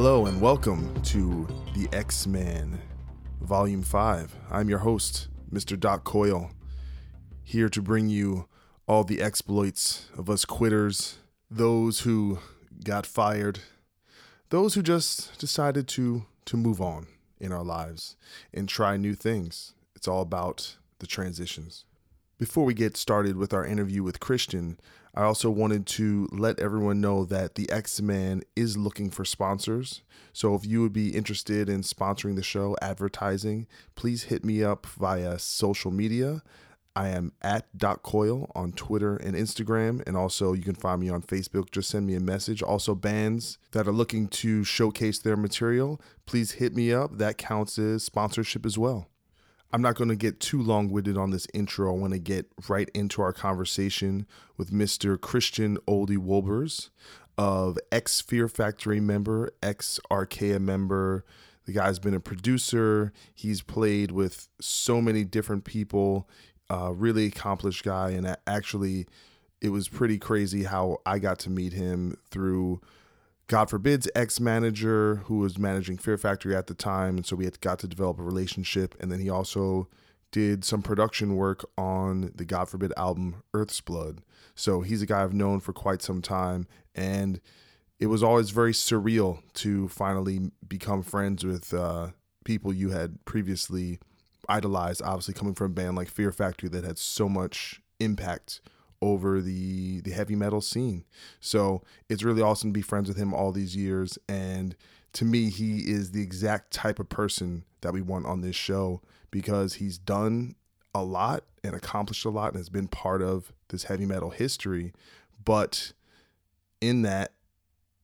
Hello and welcome to the X Men Volume 5. I'm your host, Mr. Doc Coyle, here to bring you all the exploits of us quitters, those who got fired, those who just decided to, to move on in our lives and try new things. It's all about the transitions. Before we get started with our interview with Christian, I also wanted to let everyone know that the X Men is looking for sponsors. So if you would be interested in sponsoring the show, advertising, please hit me up via social media. I am at Doc Coyle on Twitter and Instagram, and also you can find me on Facebook. Just send me a message. Also, bands that are looking to showcase their material, please hit me up. That counts as sponsorship as well. I'm not going to get too long winded on this intro. I want to get right into our conversation with Mr. Christian Olde Wolbers of ex Fear Factory member, ex Arkaea member. The guy's been a producer. He's played with so many different people. Uh, really accomplished guy. And actually, it was pretty crazy how I got to meet him through God forbids ex manager who was managing Fear Factory at the time, and so we had got to develop a relationship. And then he also did some production work on the God forbid album Earth's Blood. So he's a guy I've known for quite some time, and it was always very surreal to finally become friends with uh, people you had previously idolized. Obviously, coming from a band like Fear Factory that had so much impact over the the heavy metal scene. So it's really awesome to be friends with him all these years. And to me, he is the exact type of person that we want on this show because he's done a lot and accomplished a lot and has been part of this heavy metal history. But in that,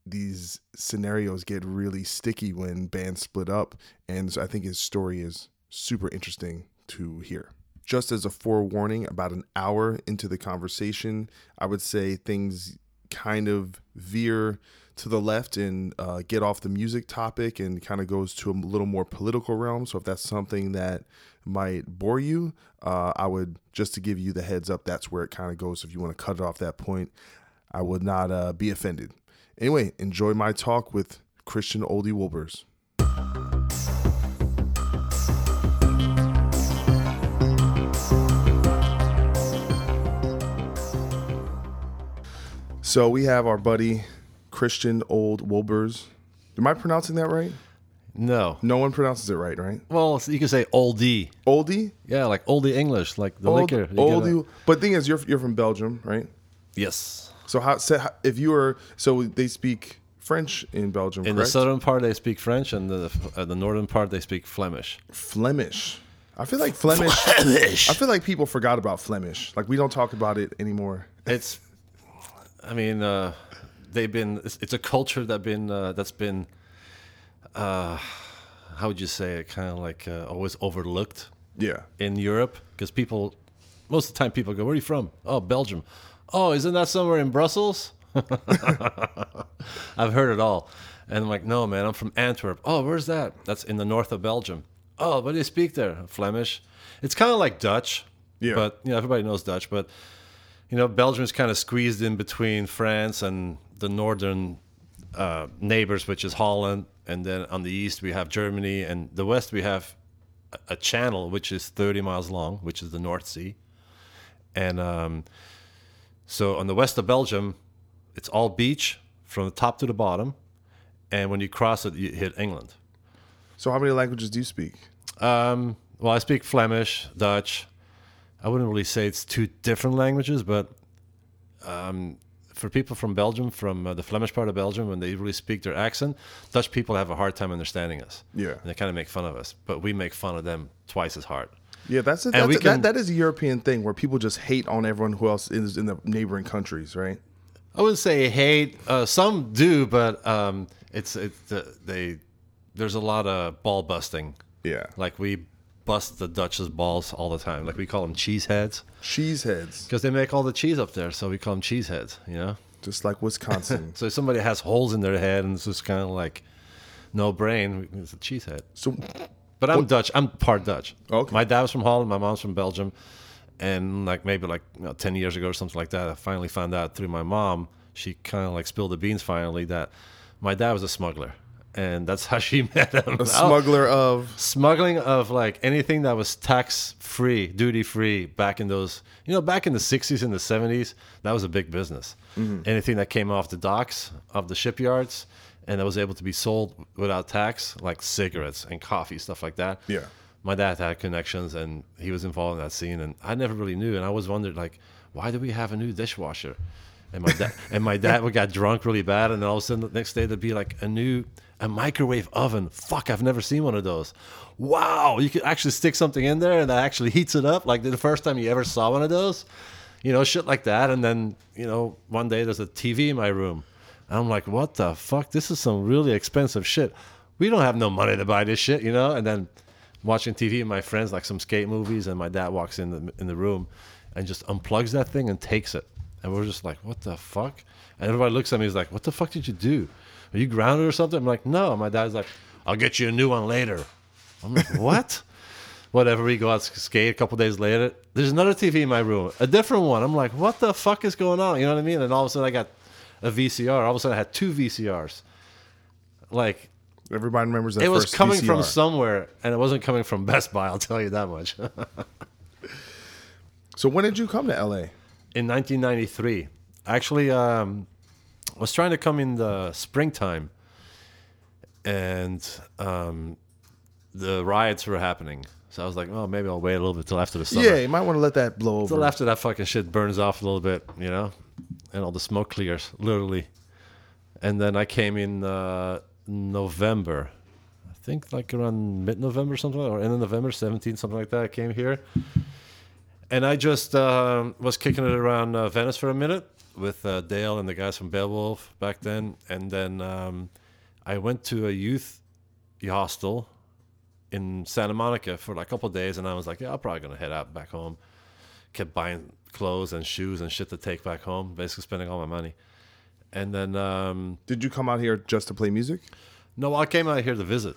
these scenarios get really sticky when bands split up. And so I think his story is super interesting to hear just as a forewarning, about an hour into the conversation, I would say things kind of veer to the left and uh, get off the music topic and kind of goes to a little more political realm. So if that's something that might bore you, uh, I would just to give you the heads up, that's where it kind of goes. If you want to cut it off that point, I would not uh, be offended. Anyway, enjoy my talk with Christian Olde Wolbers. So we have our buddy Christian Old Wolbers. Am I pronouncing that right? No. No one pronounces it right, right? Well, you can say oldie. Oldie? Yeah, like oldie English, like the Old, liquor. Oldie. gotta- But thing is, you're you're from Belgium, right? Yes. So how, so how if you were so they speak French in Belgium, In the southern part, they speak French, and the uh, the northern part, they speak Flemish. Flemish. I feel like Flemish. Flemish. I feel like people forgot about Flemish. Like we don't talk about it anymore. It's, I mean, uh, they've been. It's, it's a culture that been uh, that's been. Uh, how would you say it? Kind of like uh, always overlooked Yeah. in Europe because people, most of the time, people go, "Where are you from?" Oh, Belgium. Oh, isn't that somewhere in Brussels? I've heard it all, and I'm like, "No, man, I'm from Antwerp." Oh, where's that? That's in the north of Belgium. Oh, what do you speak there? Flemish. It's kind of like Dutch, Yeah. but you know everybody knows Dutch, but you know Belgium is kind of squeezed in between France and the northern uh, neighbors, which is Holland, and then on the east we have Germany, and the west we have a- channel which is 30 miles long, which is the North Sea. and um, so on the west of Belgium, it's all beach from the top to the bottom, and when you cross it, you hit England. So how many languages do you speak? Um, well, I speak Flemish, Dutch. I wouldn't really say it's two different languages, but um, for people from Belgium, from uh, the Flemish part of Belgium, when they really speak their accent, Dutch people have a hard time understanding us. Yeah. And they kind of make fun of us, but we make fun of them twice as hard. Yeah, that's a, that's a- can- that, that is a European thing where people just hate on everyone who else is in the neighboring countries, right? I wouldn't say hate. Uh, some do, but um, it's it's uh, they. There's a lot of ball busting. Yeah. Like we bust the Dutch's balls all the time. Like we call them cheese heads Cheese heads, because they make all the cheese up there, so we call them cheese heads. You know. just like Wisconsin. So if somebody has holes in their head and it's just kind of like no brain, it's a cheese head. so But I'm Dutch. I'm part Dutch. Okay. My dad was from Holland. My mom's from Belgium. And like maybe like you know, ten years ago or something like that, I finally found out through my mom. She kind of like spilled the beans finally that my dad was a smuggler, and that's how she met him. a smuggler of Smuggling of like anything that was tax free, duty free back in those, you know, back in the 60s and the 70s, that was a big business. Mm-hmm. Anything that came off the docks of the shipyards and that was able to be sold without tax, like cigarettes and coffee, stuff like that. Yeah. My dad had connections and he was involved in that scene. And I never really knew. And I always wondered, like, why do we have a new dishwasher? And my dad and my dad would got drunk really bad, and then all of a sudden the next day there'd be like a new a microwave oven. Fuck, I've never seen one of those. Wow, you could actually stick something in there and that actually heats it up. Like the first time you ever saw one of those, you know, shit like that. And then you know, one day there's a TV in my room, and I'm like, what the fuck? This is some really expensive shit. We don't have no money to buy this shit, you know. And then watching TV with my friends, like some skate movies, and my dad walks in the in the room and just unplugs that thing and takes it. And we're just like, what the fuck? And everybody looks at me, he's like, what the fuck did you do? Are you grounded or something? I'm like, no. My dad's like, I'll get you a new one later. I'm like, what? Whatever. We go out to skate a couple days later. There's another TV in my room, a different one. I'm like, what the fuck is going on? You know what I mean? And all of a sudden, I got a VCR. All of a sudden, I had two VCRs. Like, everybody remembers that. it was coming from somewhere, and it wasn't coming from Best Buy. I'll tell you that much. So when did you come to LA? in 1993. Actually, um, was trying to come in the springtime, and um, the riots were happening. So I was like, oh, maybe I'll wait a little bit till after the summer. Yeah, you might want to let that blow over. Till after that fucking shit burns off a little bit, you know, and all the smoke clears, literally. And then I came in uh, November, I think like around mid-November, something, like, or end of November, 17, something like that. I came here, and I just um, was kicking it around uh, Venice for a minute with uh, Dale and the guys from Beowulf back then, and then um, I went to a youth hostel in Santa Monica for like a couple of days, and I was like, yeah, I'm probably gonna head out back home. Kept buying clothes and shoes and shit to take back home, basically spending all my money. And then um, Did you come out here just to play music? no, I came out here to visit.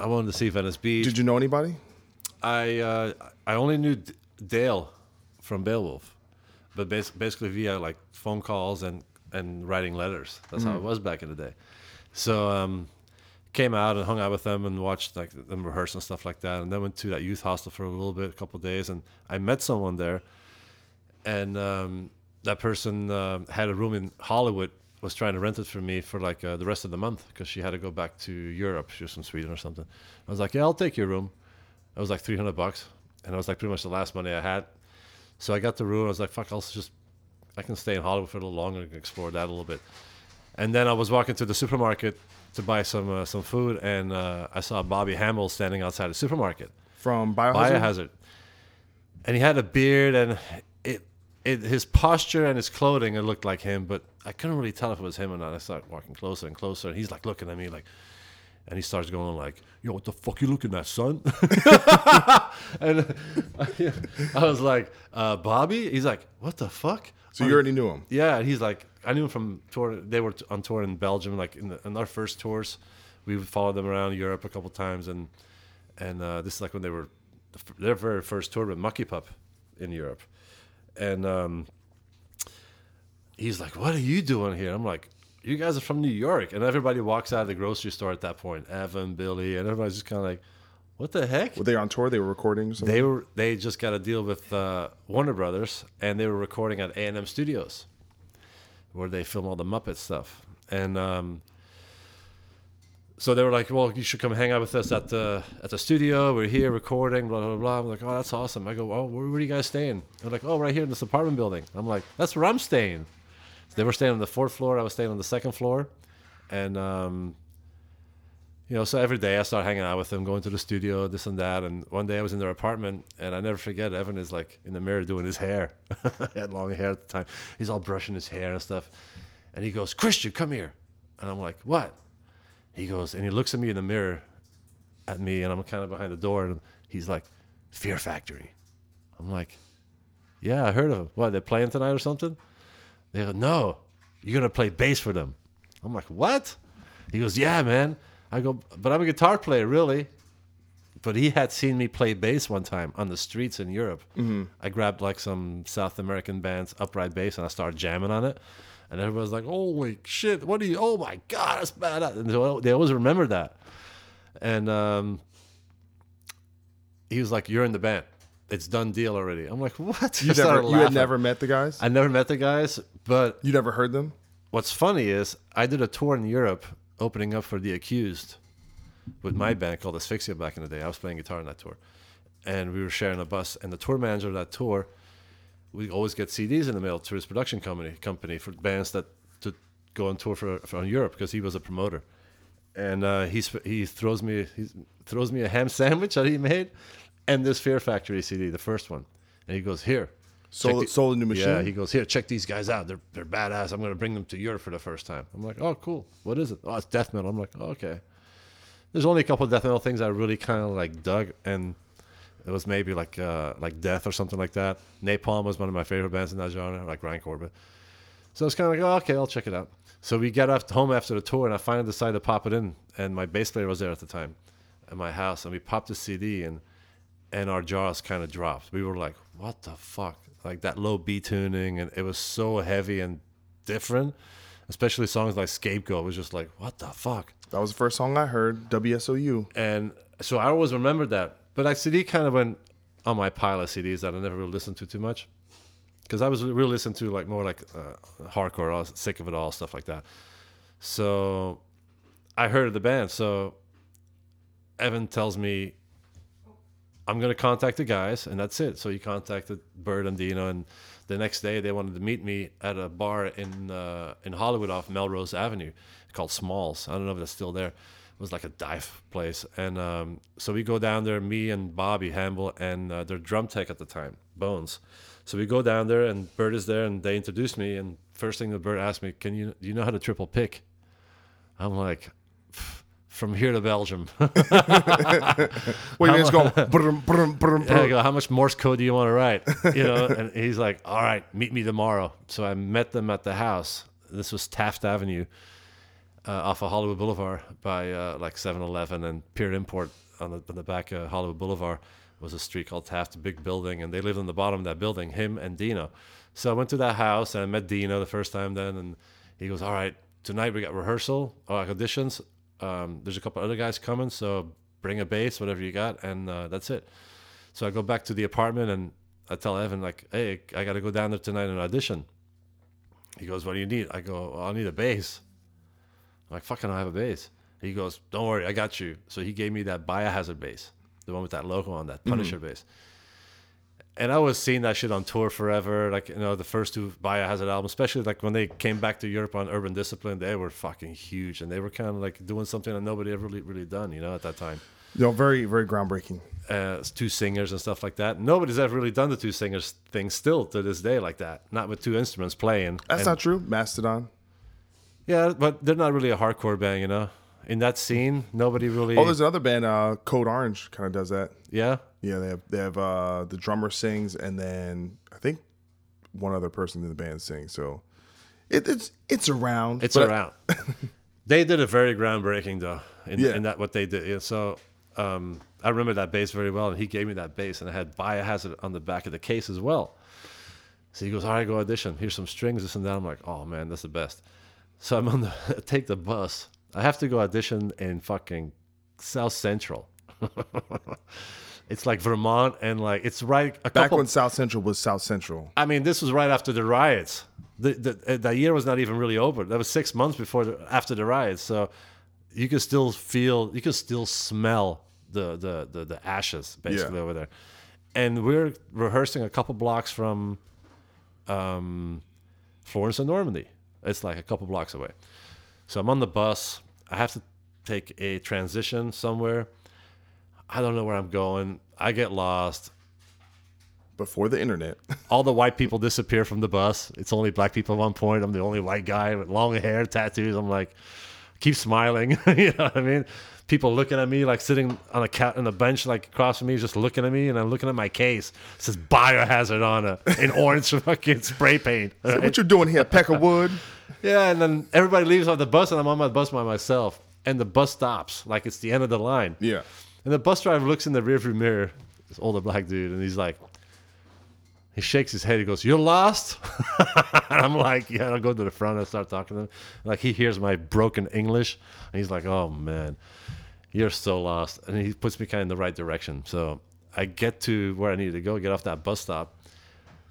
I wanted to see Venice Beach. Did you know anybody? I uh, I only knew D- Dale from Beowulf, but bas- basically via like phone calls and and writing letters. That's how it was back in the day. So um, came out and hung out with them and watched like them rehearse and stuff like that, and then went to that youth hostel for a little bit, a couple of days, and I met someone there, and um, that person uh, had a room in Hollywood. Was trying to rent it for me for like uh, the rest of the month because she had to go back to Europe. She was from Sweden or something. I was like, "Yeah, I'll take your room." It was like 300 bucks. And it was like pretty much the last money I had. So I got the room. I was like, fuck, I'll just, I can stay in Hollywood for a little longer and explore that a little bit. And then I was walking to the supermarket to buy some uh, some food. And uh, I saw Bobby Hambel standing outside the supermarket, From Biohazard? Biohazard. And he had a beard and it, it, his posture and his clothing, it looked like him, but I couldn't really tell if it was him or not. I started walking closer and closer. And he's like looking at me like, and he starts going like, "Yo, what the fuck you looking at, son?" and I was like, uh, "Bobby." He's like, "What the fuck?" So you already knew him. Yeah, and he's like, I knew him from tour. They were on tour in Belgium, like in, the, in our first tours. We would follow them around Europe a couple times, and and uh, this is like when they were the their very first tour with Mucky Pup in Europe, and um, he's like, "What are you doing here?" I'm like, "You guys are from New York," and everybody walks out of the grocery store at that point. Evan, Billy, and everybody's just kind of like, what the heck? Were they on tour? They were recording. Something? They were they just got a deal with uh, Warner Brothers, and they were recording at A and M Studios, where they film all the Muppet stuff. And um, so they were like, "Well, you should come hang out with us at the at the studio. We're here recording." Blah blah blah. I'm like, "Oh, that's awesome." I go, "Oh, where, where are you guys staying?" They're like, "Oh, right here in this apartment building." I'm like, "That's where I'm staying." They were staying on the fourth floor. I was staying on the second floor, and um, you know, so every day I start hanging out with them, going to the studio, this and that. And one day I was in their apartment, and I never forget. Evan is like in the mirror doing his hair. he had long hair at the time. He's all brushing his hair and stuff, and he goes, "Christian, come here," and I'm like, "What?" He goes, and he looks at me in the mirror, at me, and I'm kind of behind the door, and he's like, "Fear Factory." I'm like, "Yeah, I heard of them. What? They're playing tonight or something?" They go, "No, you're gonna play bass for them." I'm like, "What?" He goes, "Yeah, man." I go, "But I'm a guitar player, really." But he had seen me play bass one time on the streets in Europe. I grabbed like some South American band's upright bass and I started jamming on it. And everyone's like, "Holy shit! What are you? Oh my god, that's badass!" And they- they always remember that. And um, he was like, "You're in the band. It's done deal already." I'm like, "What?" You never, you had never met the guys. I never met the guys, but you never heard them. what's funny is I did a tour in Europe opening up for The Accused with my band called Asphyxia back in the day. I was playing guitar on that tour. And we were sharing a bus. And the tour manager of that tour, we always get CDs in the mail to his production company company for bands that to go on tour for, for on Europe because he was a promoter. And uh, he's, he throws me he throws me a ham sandwich that he made and this Fear Factory CD, the first one. And he goes, Here. Soul, check the- Soul in the Machine. yeah, he goes, Here, check these guys out. They're, they're badass. I'm going to bring them to Europe for the first time. I'm like, Oh, cool. What is it? Oh, it's death metal. I'm like, oh, Okay. There's only a couple of death metal things I really kind of like dug, and it was maybe like uh, like Death or something like that. Napalm was one of my favorite bands in that genre, like Ryan Corbett. So it's kind of like, oh, okay, I'll check it out. So we get off home after the tour, and I finally decided to pop it in, and my bass player was there at the time, at my house, and we popped the CD, and and our jaws kind of dropped. We were like, what the fuck? Like that low B tuning, and it was so heavy and different. Especially songs like Scapegoat was just like, what the fuck? That was the first song I heard. WSOU. And so I always remembered that. But that CD kind of went on my pile of CDs that I never really listened to too much. Because I was really listening to like more like uh, hardcore, I was sick of it all, stuff like that. So I heard of the band. So Evan tells me, I'm going to contact the guys, and that's it. So he contacted Bird and Dino, and the next day they wanted to meet me at a bar in uh, in Hollywood off Melrose Avenue called Smalls. I don't know if that's still there. It was like a dive place, and um, so we go down there. Me and Bobby Hambel and uh, their drum tech at the time, Bones. So we go down there, and Bird is there, and they introduce me. And first thing the Bird asked me, "Can you do you know how to triple pick?" I'm like, "Pff, "From here to Belgium." Wait, it's going. brum, brum, brum, I go, how much Morse code do you want to write? You know, and he's like, all right, meet me tomorrow. So I met them at the house. This was Taft Avenue, uh, off of Hollywood Boulevard by uh, like 7-Eleven and Pier Import on the, on the back of Hollywood Boulevard was a street called Taft, a big building, and they lived on the bottom of that building, him and Dino. So I went to that house and I met Dino the first time then, and he goes, all right, tonight we got rehearsal, or auditions. Um, there's a couple other guys coming, so bring a bass, whatever you got, and uh, that's it. So I go back to the apartment and I tell Evan like, "Hey, I got to go down there tonight and audition." He goes, "What do you need?" I go, well, "I need a bass." I'm like, "Fucking, I have a bass." He goes, "Don't worry, I got you." So he gave me that Biohazard bass, the one with that logo on that Punisher bass. And I was seeing that shit on tour forever, like you know the first two Biohazard albums, especially like when they came back to Europe on Urban Discipline, they were fucking huge, and they were kind of like doing something that nobody ever really really done, you know, at that time know, very, very groundbreaking. uh, two singers and stuff like that. Nobody's ever really done the two singers thing still to this day like that. Not with two instruments playing. That's And- not true. Mastodon. Yeah, but they're not really a hardcore band, you know. In that scene, nobody really. Oh, there's another band, uh, Code Orange, kind of does that. yeah, Yeah, they have they have uh, the drummer sings, and then I think one other person in the band sings. So it, it's it's around. it's around. they did a very groundbreaking though in, Yeah. in that what they did. Yeah, so um, I remember that bass very well, and he gave me that bass, and I had Biohazard on the back of the case as well. So he goes, "All right, go audition. Here's some strings, this and that." I'm like, "Oh man, that's the best." So I'm on the take the bus. I have to go audition in fucking South Central. it's like Vermont and like it's right a Back couple. when South Central was South Central. I mean, this was right after the riots. The, the the year was not even really over. That was six months before the, after the riots. So you could still feel, you could still smell the the the, the ashes basically Yeah. over there. And we're rehearsing a couple blocks from um, Florence and Normandy. It's like a couple blocks away. So I'm on the bus. I have to take a transition somewhere. I don't know where I'm going. I get lost Before the internet. all the white people disappear from the bus. It's only black people at one point. I'm the only white guy with long hair, tattoos. I'm like, keep smiling. you know what I mean? People looking at me like sitting on a cat on a bench like across from me, just looking at me, and I'm looking at my case. It says biohazard on it in orange fucking spray paint. right? what you doing here, Peckerwood? Yeah, and then everybody leaves off the bus, and I'm on my bus by myself. And the bus stops like it's the end of the line. Yeah. And the bus driver looks in the rearview mirror, this older black dude, and he's like, he shakes his head. He goes, "You're lost." and I'm like, "Yeah." I'll go to the front and start talking to him. Like he hears my broken English, and he's like, "Oh man, you're so lost." And he puts me kind of in the right direction. So I get to where I needed to go, get off that bus stop,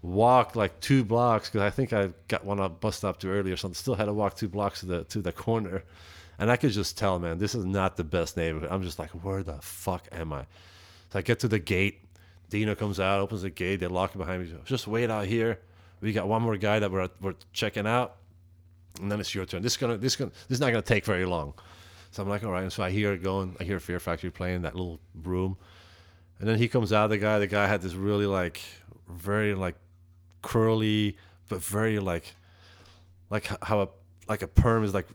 walk like two blocks because I think I got one off bus stop too early or something. Still had to walk two blocks to the to the corner, and I could just tell, man, this is not the best neighborhood. I'm just like, where the fuck am I? So I get to the gate. Dino comes out, opens the gate. They lock it behind me. Just wait out here. We got one more guy that we're we're checking out, and then it's your turn. This is gonna this is gonna this is not gonna take very long. So I'm like, all right. And so I hear it going. I hear Fear Factory playing that little room, and then he comes out. The guy, the guy had this really like very like curly, but very like like how a like a perm is like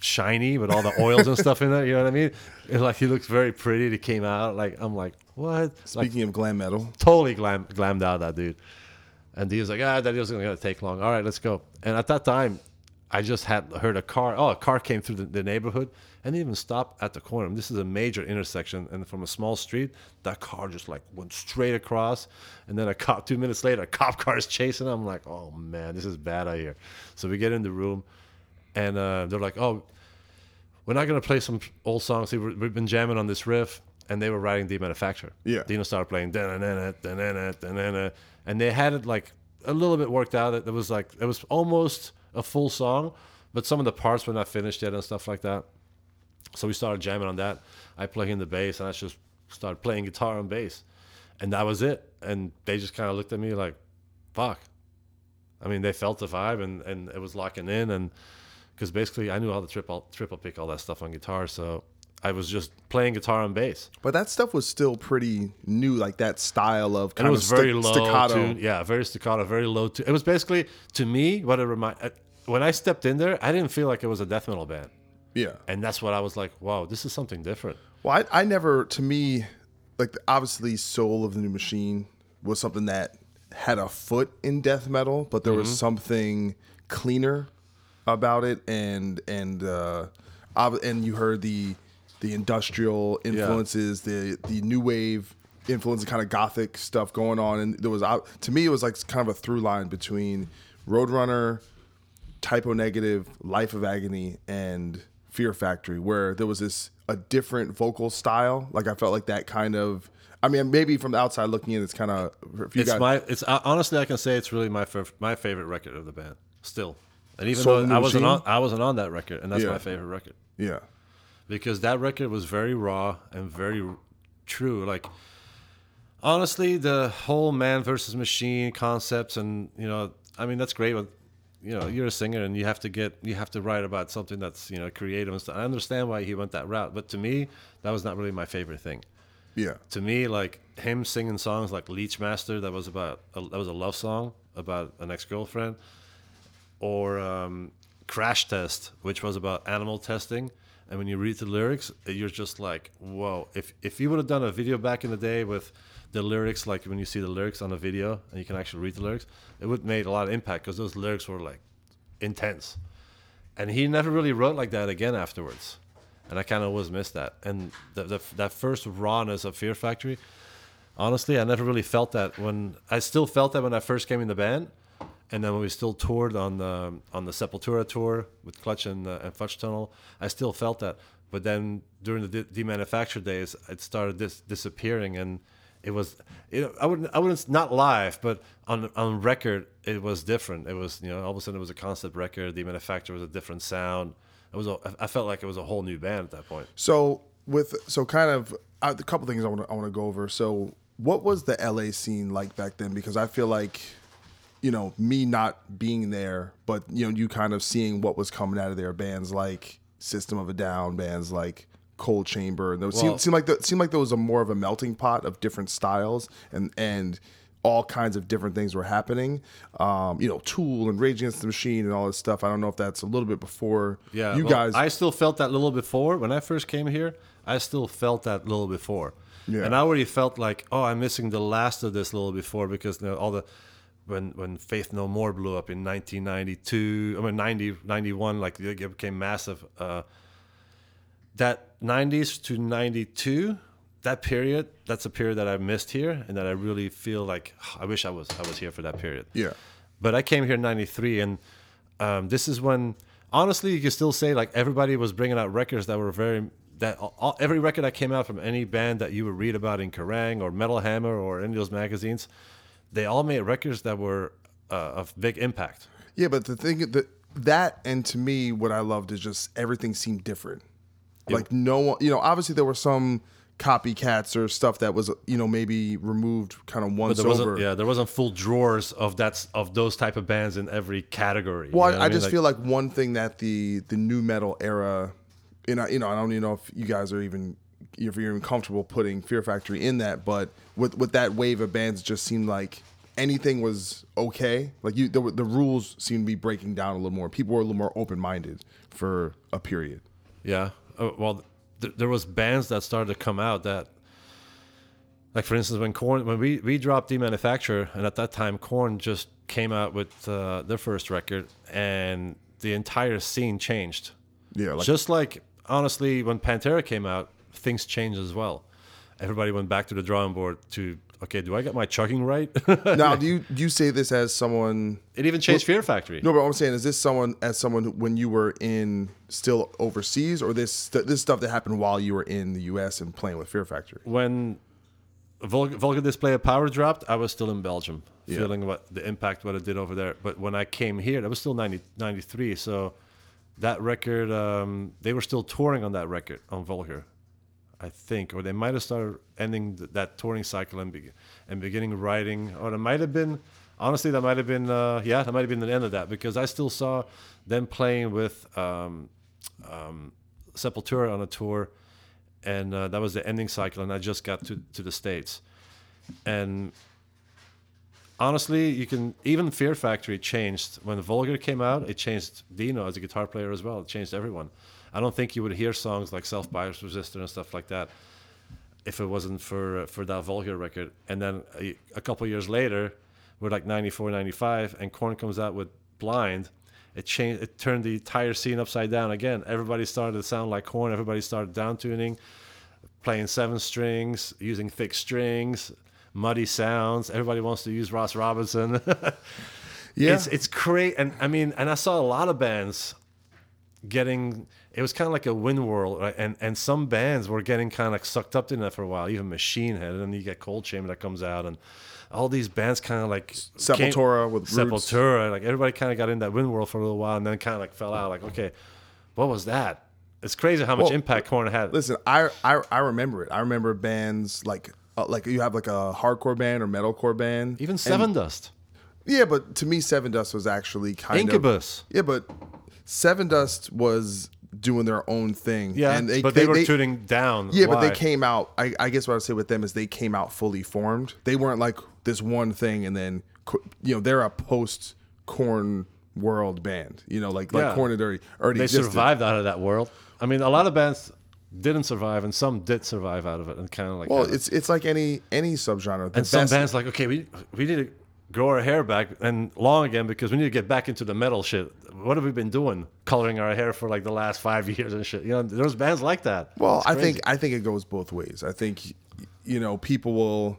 shiny with all the oils and stuff in it. You know what I mean? And like he looks very pretty. He came out like I'm like what? Like Speaking of glam metal, totally glam, glammed out that dude. And he was like, ah, that wasn't gonna take long. All right, let's go. And at that time, I just had heard a car. Oh, a car came through the, the neighborhood and even stopped at the corner. This is a major intersection, and from a small street, that car just like went straight across. And then a cop, two minutes later, a cop car is chasing. I'm like, oh man, this is bad out here. So we get in the room, and uh, they're like, oh, we're not gonna play some old songs. We've been jamming on this riff, and they were writing Demanufacture. Yeah. Dino started playing da-na-na-na, da-na-na, da-na-na, and they had it like a little bit worked out. It was like it was almost a full song, but some of the parts were not finished yet and stuff like that. So we started jamming on that. I play in the bass, and I just started playing guitar and bass, and that was it. And they just kind of looked at me like, "Fuck." I mean, they felt the vibe, and and it was locking in, and because basically I knew how to triple triple pick all that stuff on guitar, so I was just playing guitar and bass. but that stuff was still pretty new, like that style of And kind it of was very low staccato. tune. Yeah, very staccato, very low tune. It was basically to me what it remind. When I stepped in there, I didn't feel like it was a death metal band, Yeah. and that's what I was like. Wow, this is something different. Well, I, I never, to me, like obviously, Soul of the New Machine was something that had a foot in death metal, but there Mm-hmm. was something cleaner about it, and and uh, ob- and you heard the the industrial influences, the the new wave influence, kind of gothic stuff going on, and there was uh, to me it was like kind of a through line between Roadrunner, Type O Negative, Life of Agony, and Fear Factory, where there was this a different vocal style. Like I felt like that kind of. I mean, maybe from the outside looking in, it's kind of. If you my. It's uh, honestly, I can say it's really my my favorite record of the band. Still, and even Soul though I wasn't on, I wasn't on that record, and that's Yeah. my favorite record. yeah, because that record was very raw and very true. Like, honestly, the whole man versus machine concepts, and you know, I mean, that's great. You know, you're a singer, and you have to get, you have to write about something that's you know creative and stuff. I understand why he went that route, but to me, that was not really my favorite thing. yeah, To me, like him singing songs like Leechmaster, that was about a, that was a love song about an ex girlfriend, or um, Crash Test, which was about animal testing. And when you read the lyrics, you're just like, whoa. If if you would have done a video back in the day with the lyrics, like when you see the lyrics on a video and you can actually read the lyrics, it would made a lot of impact because those lyrics were like intense. And he never really wrote like that again afterwards. And I kind of always missed that. And the, the, that first rawness of Fear Factory, honestly, I never really felt that when I still felt that when I first came in the band, and then when we still toured on the on the Sepultura tour with Clutch and uh, and Fudge Tunnel, I still felt that. but then during the de- demanufactured days, it started dis- disappearing, and it was, you know, I wouldn't, I wouldn't not live, but on on record, it was different. It was, you know, all of a sudden it was a concept record. Demanufacture was a different sound. It was, a, I felt like it was a whole new band at that point. So with so kind of a couple things I want to I want to go over. So what was the LA scene like back then? Because I feel like you know me not being there, but you know you kind of seeing what was coming out of there. Bands like System of a Down, bands like Coal Chamber, and those Well- seemed, seemed like the, seemed like there was a more of a melting pot of different styles and and all kinds of different things were happening. Um, you know, Tool and Rage Against the Machine and all this stuff. I don't know if that's a little bit before Yeah, you well, guys. I still felt that little before when I first came here. I still felt that little before, Yeah. and I already felt like, oh, I'm missing the last of this little before because you know, all the when when Faith No More blew up in 1992, I mean 90, 91, like it became massive. Uh, that 90s to 92 that period that's a period that i missed here and that i really feel like i wish i was i was here for that period Yeah. but i came here in 93 and um, this is when honestly you can still say like everybody was bringing out records that were very that all, every record that came out from any band that you would read about in Kerrang or Metal Hammer or any of those magazines they all made records that were uh, of big impact Yeah, but the thing that that and to me, what I loved is just everything seemed different. Like no one, you know, obviously there were some copycats or stuff that was, you know, maybe removed kind of but once there wasn't over. yeah there wasn't full drawers of that of those type of bands in every category Well, You know I, I just mean? feel like one thing that the the new metal era, and I, you know, I don't even know if you guys are even if you're even comfortable putting Fear Factory in that, but with with that wave of bands, it just seemed like anything was okay. Like you, the, the rules seemed to be breaking down a little more. People were a little more open minded for a period. Yeah. Uh, well, th- there was bands that started to come out that, like for instance, when Korn, when we we dropped Demanufacture, and at that time Korn just came out with uh, their first record, and the entire scene changed. Yeah, like just like honestly, when Pantera came out, things changed as well. Everybody went back to the drawing board to okay, do I get my chugging right? now, do you do you say this as someone? it even changed Fear Factory. No, but what I'm saying is this someone as someone who- when you were in still overseas, or this this stuff that happened while you were in the U.S. and playing with Fear Factory. when Vulgar, Vulgar Display of Power dropped, I was still in Belgium, feeling what the impact what it did over there. But when I came here, that was still 90, 93. So that record, um, they were still touring on that record on Vulgar, I think, or they might have started ending th- that touring cycle and, be- and beginning writing, or it might have been. Honestly, that might have been uh, yeah, that might have been the end of that because I still saw them playing with um, um, Sepultura on a tour, and uh, that was the ending cycle. And I just got to to the states, and honestly, you can even Fear Factory changed when Vulgar came out. It changed Dino as a guitar player as well. It changed everyone. I don't think you would hear songs like Self Bias Resistor and stuff like that if it wasn't for for that Vulgar record. And then a, a couple years later, we're like 94, 95, and Korn comes out with Blind. It changed. It turned the entire scene upside down again. Everybody started to sound like Korn. Everybody started down tuning, playing seven strings, using thick strings, muddy sounds. Everybody wants to use Ross Robinson. Yeah. it's it's great. And I mean, and I saw a lot of bands getting. It was kind of like a wind whirl, right? and and some bands were getting kind of like sucked up in that for a while. Even Machine Head, and then you get Coal Chamber that comes out, and all these bands kind of like came- Sepultura with Roots. Sepultura, like everybody kind of got in that wind whirl for a little while, and then kind of like fell out. Like, okay, what was that? It's crazy how much Well, impact Korn had. Listen, I, I I remember it. I remember bands like uh, like you have like a hardcore band or metalcore band. Even And- Sevendust, yeah, but to me, Sevendust was actually kind Incubus. of. Incubus yeah, but Sevendust was doing their own thing. Yeah, and but they, were tuning down. Yeah, but they came out. I, I guess what I would say with them is they came out fully formed. They weren't like this one thing and then you know they're a post Korn world band. You know, like like Yeah. Korn had already already They existed. survived out of that world. I mean, a lot of bands didn't survive, and some did survive out of it, and kind of like. Well, had- it's it's like any any subgenre. The and some best- bands like, okay, we we need to grow our hair back and long again because we need to get back into the metal shit. What have we been doing? Coloring our hair for like the last five years and shit. You know, there's bands like that. Well, I think I think it goes both ways. I think you know people will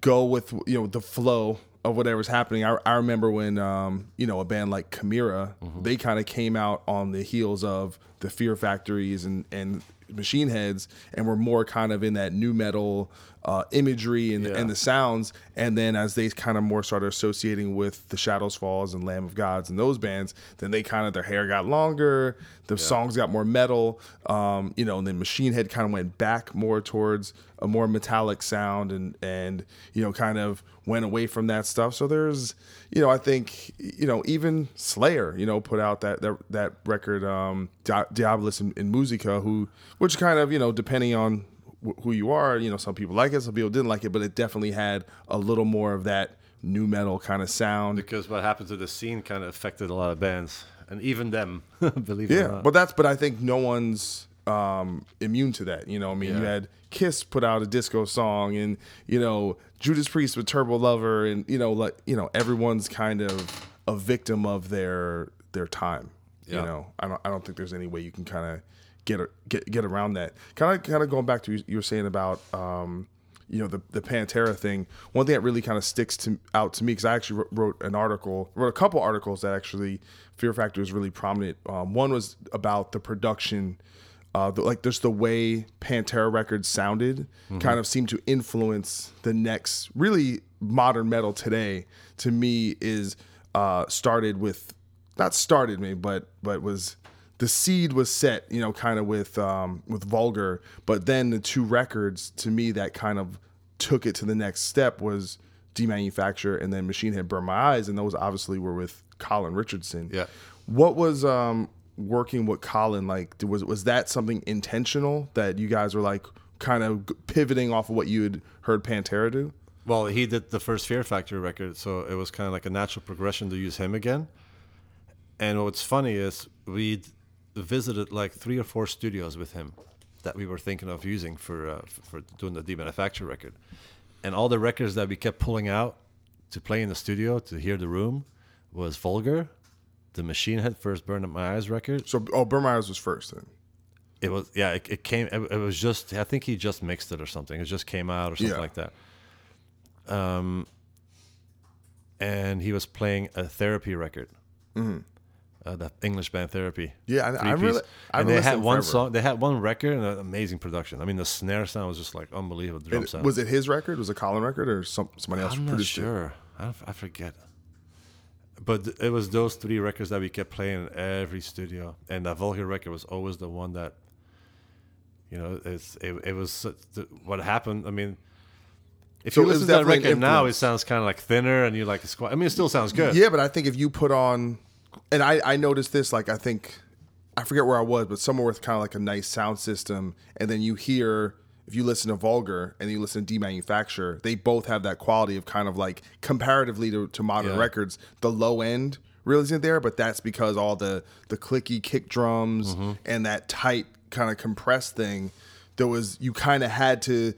go with you know the flow of whatever's happening. I, I remember when um, you know a band like Chimaira, Mm-hmm. they kind of came out on the heels of the Fear Factories and and Machine Heads, and were more kind of in that new metal uh, imagery and, Yeah. and the sounds. And then as they kind of more started associating with the Shadows Falls and Lamb of Gods and those bands, then they kind of their hair got longer, the songs got more metal, um, you know, and then Machine Head kind of went back more towards a more metallic sound and and you know kind of went away from that stuff. So there's you know I think you know even Slayer you know put out that that, that record um, Di- Diabolus in, in Musica who which kind of you know depending on wh- who you are you know some people like it some people didn't like it but it definitely had a little more of that new metal kind of sound. because what happened to the scene kind of affected a lot of bands and even them believe it or Yeah, not. but that's but I think no one's um, immune to that. You know, I mean, you had Kiss put out a disco song, and you know Judas Priest with Turbo Lover, and you know like you know everyone's kind of a victim of their their time. You know, I don't I don't think there's any way you can kind of get get get around that. Kind of kind of going back to you, you were saying about. Um, you know the the Pantera thing. One thing that really kind of sticks to out to me because I actually wrote, an article, wrote a couple articles that actually Fear Factor was really prominent. Um, one was about the production, uh, the, like just the way Pantera records sounded, kind of seemed to influence the next really modern metal today. To me, is uh, started with not started me, but but was the seed was set, you know, kind of with um, with Vulgar, but then the two records to me that kind of took it to the next step was Demanufacture and then Machine Head Burn My Eyes, and those obviously were with Colin Richardson. Yeah. What was um, working with Colin like? Was was that something intentional that you guys were like kind of pivoting off of what you had heard Pantera do? Well, he did the first Fear Factory record, so it was kind of like a natural progression to use him again. And what's funny is we visited like three or four studios with him that we were thinking of using for uh, for doing the Demanufacture record, and all the records that we kept pulling out to play in the studio to hear the room was Vulgar, the Machine Head first Burn Up My Eyes record. So, oh, Burn My Eyes was first then. It was yeah, it, it came. It, it was just I think he just mixed it or something. It just came out or something Yeah. like that. Um, and he was playing a therapy record. Uh, the English band Therapy. Yeah, I- I really- I've and they had one forever. song. They had one record and an amazing production. I mean, the snare sound was just like unbelievable. The drum And sound. was it his record? Was it Colin record or some somebody else I'm not produced it? sure. I, I forget. But it was those three records that we kept playing in every studio, and that Vulgar record was always the one that, you know, it's it, it was what happened. I mean, if So you it listen to that record now, it sounds kind of like thinner, and you're like, it's quite, I mean, it still sounds good. Yeah, but I think if you put on, and I I noticed this like I think I forget where I was, but somewhere with kind of like a nice sound system, and then you hear if you listen to Vulgar and you listen to Demanufacture, they both have that quality of kind of like comparatively to, to modern Yeah. records, the low end really isn't there, but that's because all the the clicky kick drums Mm-hmm. and that tight kind of compressed thing. There was you kind of had to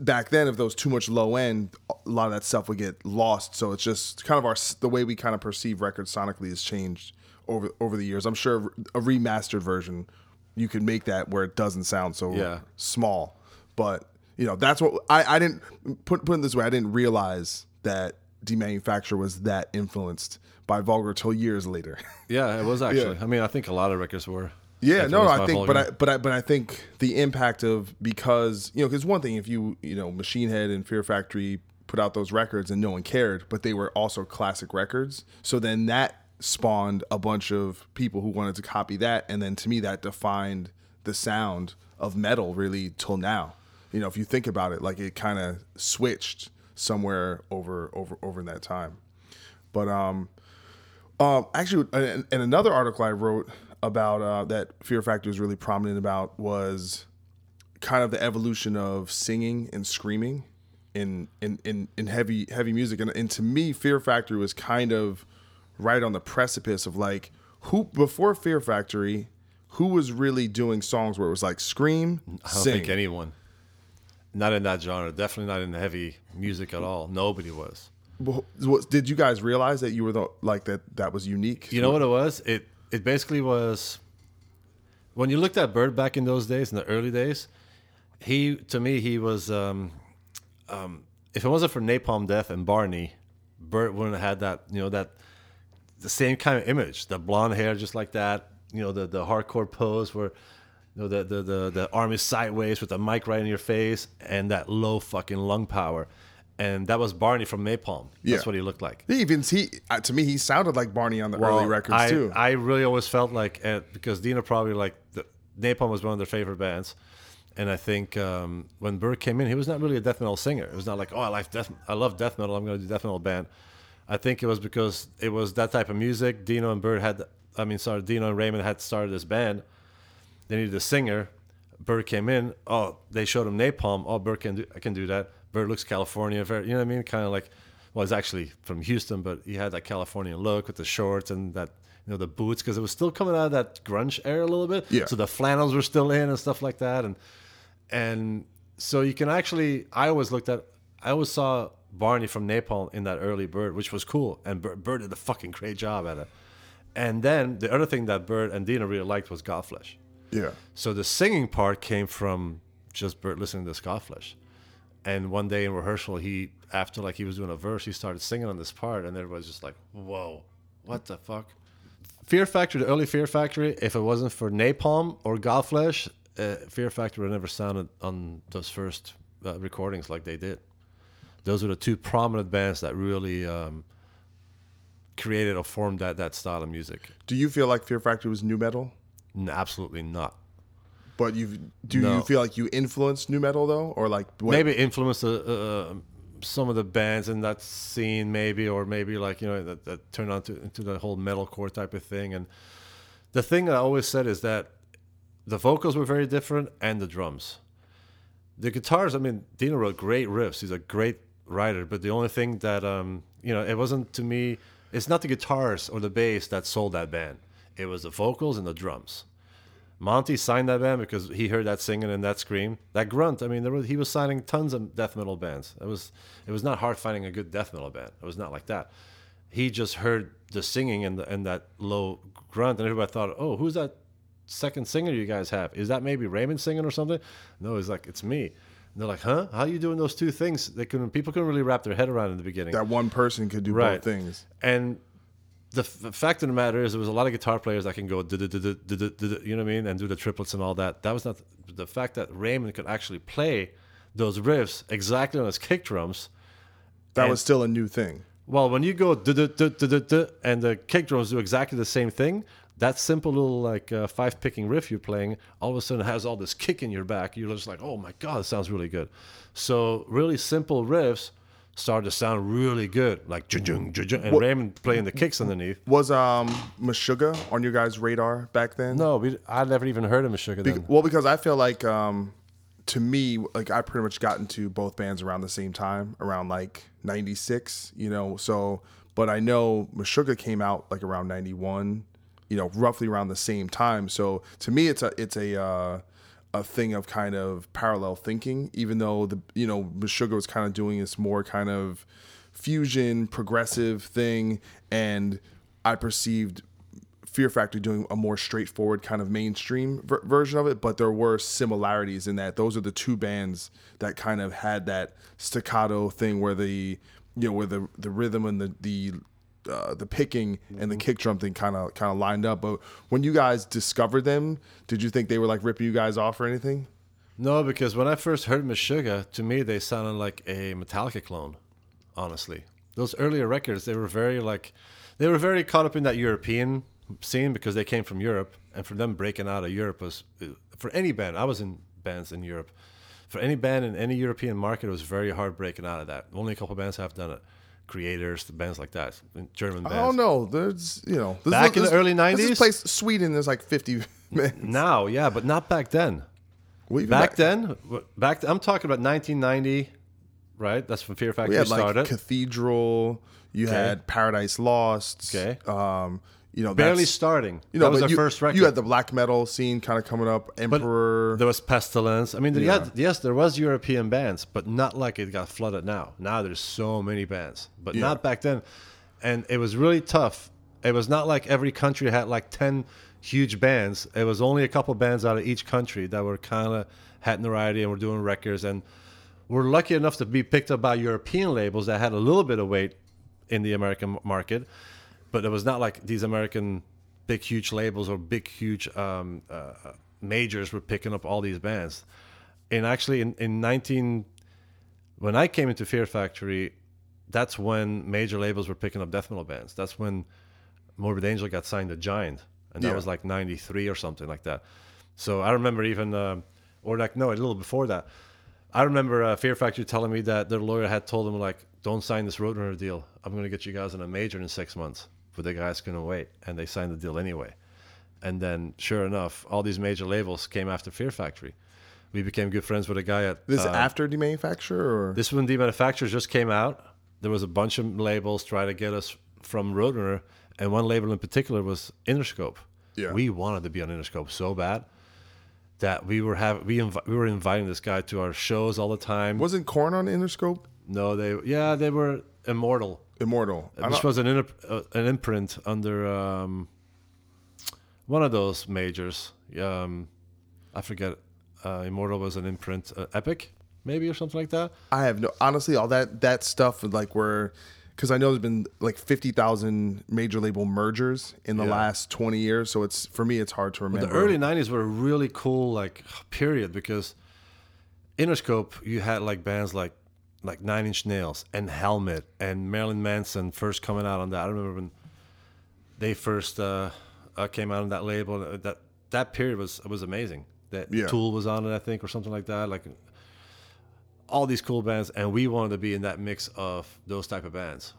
back then if there was too much low end a lot of that stuff would get lost so it's just kind of our the way we kind of perceive records sonically has changed over over the years i'm sure a remastered version you can make that where it doesn't sound so Yeah. small but you know that's what i i didn't put put it this way i didn't realize that demanufacture was that influenced by vulgar till years later Yeah, it was actually. I mean, I think a lot of records were. Yeah, no, no, I think, but I, but I, but I think the impact of because you know, because one thing if you you know, Machine Head and Fear Factory put out those records and no one cared, but they were also classic records. So then that spawned a bunch of people who wanted to copy that, and then to me that defined the sound of metal really till now. You know, if you think about it, like it kind of switched somewhere over over over in that time. But um, um, actually, and, and another article I wrote about uh, that Fear Factor was really prominent about was kind of the evolution of singing and screaming in in in, in heavy heavy music, and, and to me, Fear Factory was kind of right on the precipice of like who before Fear Factory, who was really doing songs where it was like scream, I don't sing. think anyone. Not in that genre. Definitely not in heavy music at all. Nobody was. Well, Did you guys realize that you were the like that that was unique? You know what it was? It it basically was when you looked at Bird back in those days, in the early days. He to me he was um, um, if it wasn't for Napalm Death and Barney, Bird wouldn't have had that you know that the same kind of image, the blonde hair just like that, you know the the hardcore pose where you know the the the, the arm is sideways with the mic right in your face and that low fucking lung power. And that was Barney from Napalm. That's Yeah. what he looked like. He even he uh, to me he sounded like Barney on the early Well, records I, too. I really always felt like uh, because Dino probably like the, Napalm was one of their favorite bands, and I think um, when Burke came in, he was not really a death metal singer. It was not like oh I like death, I love death metal. I'm going to do death metal band. I think it was because it was that type of music. Dino and Bird had, I mean, sorry, Dino and Raymond had started this band. They needed a singer. Bird came in. Oh, they showed him Napalm. Oh, Bird can do. I can do that. Bird looks California. Very, you know what I mean? Kind of like, well, he's actually from Houston, but he had that Californian look with the shorts and that, you know, the boots because it was still coming out of that grunge era a little bit. Yeah. So the flannels were still in and stuff like that, and and so you can actually. I always looked at. I always saw Barney from Napalm in that early Bird, which was cool, and Bird, Bird did a fucking great job at it. And then the other thing that Bird and Dino really liked was Godflesh. yeah. So the singing part came from just Bert listening to Godflesh. And one day in rehearsal, he after like he was doing a verse, he started singing on this part, and everybody's just like, "Whoa, what the fuck?" Fear Factory, the early Fear Factory. If it wasn't for Napalm or Godflesh, uh, Fear Factory would never sounded on those first uh, recordings like they did. Those were the two prominent bands that really um, created or formed that that style of music. Do you feel like Fear Factory was nu metal? N- absolutely not. But you do No. you feel like you influenced nu metal though, or like what- maybe influenced uh, uh, some of the bands in that scene, maybe, or maybe like you know that, that turned on to, into the whole metalcore type of thing. And the thing I always said is that the vocals were very different and the drums. The guitars, I mean, Dino wrote great riffs. He's a great writer, but the only thing that um, you know, it wasn't to me. It's not the guitars or the bass that sold that band. It was the vocals and the drums. Monty signed that band because he heard that singing and that scream, that grunt. I mean, there was, he was signing tons of death metal bands. It was it was not hard finding a good death metal band. It was not like that. He just heard the singing and the, and that low grunt, and everybody thought, "Oh, who's that second singer you guys have? Is that maybe Raymond singing or something?" No, he's like, "It's me." And they're like, "Huh? How are you doing those two things?" They couldn't. People couldn't really wrap their head around in the beginning. that one person could do Right. both things? And the, f- the fact of the matter is, there was a lot of guitar players that can go, you know what I mean, and do the triplets and all that. That was not the fact that Raymond could actually play those riffs exactly on his kick drums. That And- was still a new thing. Well, when you go and the kick drums do exactly the same thing, that simple little like uh, five picking riff you're playing all of a sudden has all this kick in your back. You're just like, oh my god, it sounds really good. So really simple riffs started to sound really good, like jung jung and Raymond playing the kicks underneath. Was um Meshuggah on your guys' radar back then? No, we, I never even heard of Meshuggah then. Well, because I feel like um to me, like I pretty much got into both bands around the same time, around like '96, you know. So, but I know Meshuggah came out like around '91, you know, roughly around the same time. So to me, it's a it's a uh, a thing of kind of parallel thinking, even though the you know Meshuggah was kind of doing this more kind of fusion progressive thing, and I perceived Fear Factory doing a more straightforward kind of mainstream ver- version of it, but there were similarities in that. Those are the two bands that kind of had that staccato thing where the you know where the the rhythm and the the uh, the picking and the kick drum thing kind of kind of lined up. But when you guys discovered them, did you think they were like ripping you guys off or anything? No, because when I first heard Meshuggah, to me they sounded like a Metallica clone. Honestly, those earlier records they were very like they were very caught up in that European scene because they came from Europe, and for them breaking out of Europe was for any band. I was in bands in Europe. For any band in any European market, it was very hard breaking out of that. Only a couple bands have done it. Kreators, bands like that, German bands. I don't know. There's you know this, Back in the early there's This place Sweden there's like 50 men. Now, yeah, but not back then. Well, even Back then, back I'm talking about 1990, right? That's when Fear we Factory had like. Cathedral. You had Paradise Lost. Okay. Um, you know, Barely starting. You know, that was our you, first record. You had the black metal scene kind of coming up. But Emperor. There was Pestilence. I mean, Yeah. yeah, yes, there was European bands, but not like it got flooded now. Now there's so many bands, but Yeah. not back then. And it was really tough. It was not like every country had like 10 huge bands. It was only a couple bands out of each country that were kind of had notoriety and were doing records. And we're lucky enough to be picked up by European labels that had a little bit of weight in the American market. But it was not like these American big huge labels or big huge um, uh, majors were picking up all these bands. And actually, in, in 19, when I came into Fear Factory, that's when major labels were picking up death metal bands. That's when Morbid Angel got signed to Giant, and that Yeah. was like '93 or something like that. So I remember even, um or like no, a little before that. I remember uh, Fear Factory telling me that their lawyer had told them like, "Don't sign this Roadrunner deal. I'm going to get you guys in a major in six months." But the guys couldn't wait, and they signed the deal anyway. And then, sure enough, all these major labels came after Fear Factory. We became good friends with a guy at This is um, after Demanufacture or this when the manufacturers just came out. There was a bunch of labels trying to get us from Roadrunner, and one label in particular was Interscope. Yeah. we wanted to be on Interscope so bad that we were have we we were inviting this guy to our shows all the time. wasn't Korn on Interscope? no, they yeah they were Immortal. Immortal. I This don't- was an inter- uh, an imprint under um, one of those majors. Um, I forget. Uh, Immortal was an imprint, uh, Epic maybe or something like that. I have no honestly all that that stuff like where because I know there's been like fifty thousand major label mergers in the Yeah. last twenty years, so it's for me it's hard to remember. The early '90s were a really cool like period because Interscope you had like bands like like Nine Inch Nails and Helmet and Marilyn Manson first coming out on that. I remember when they first uh, uh, came out on that label. uh, That that period was was amazing. That Yeah. Tool was on it, I think, or something like that. Like all these cool bands, and we wanted to be in that mix of those type of bands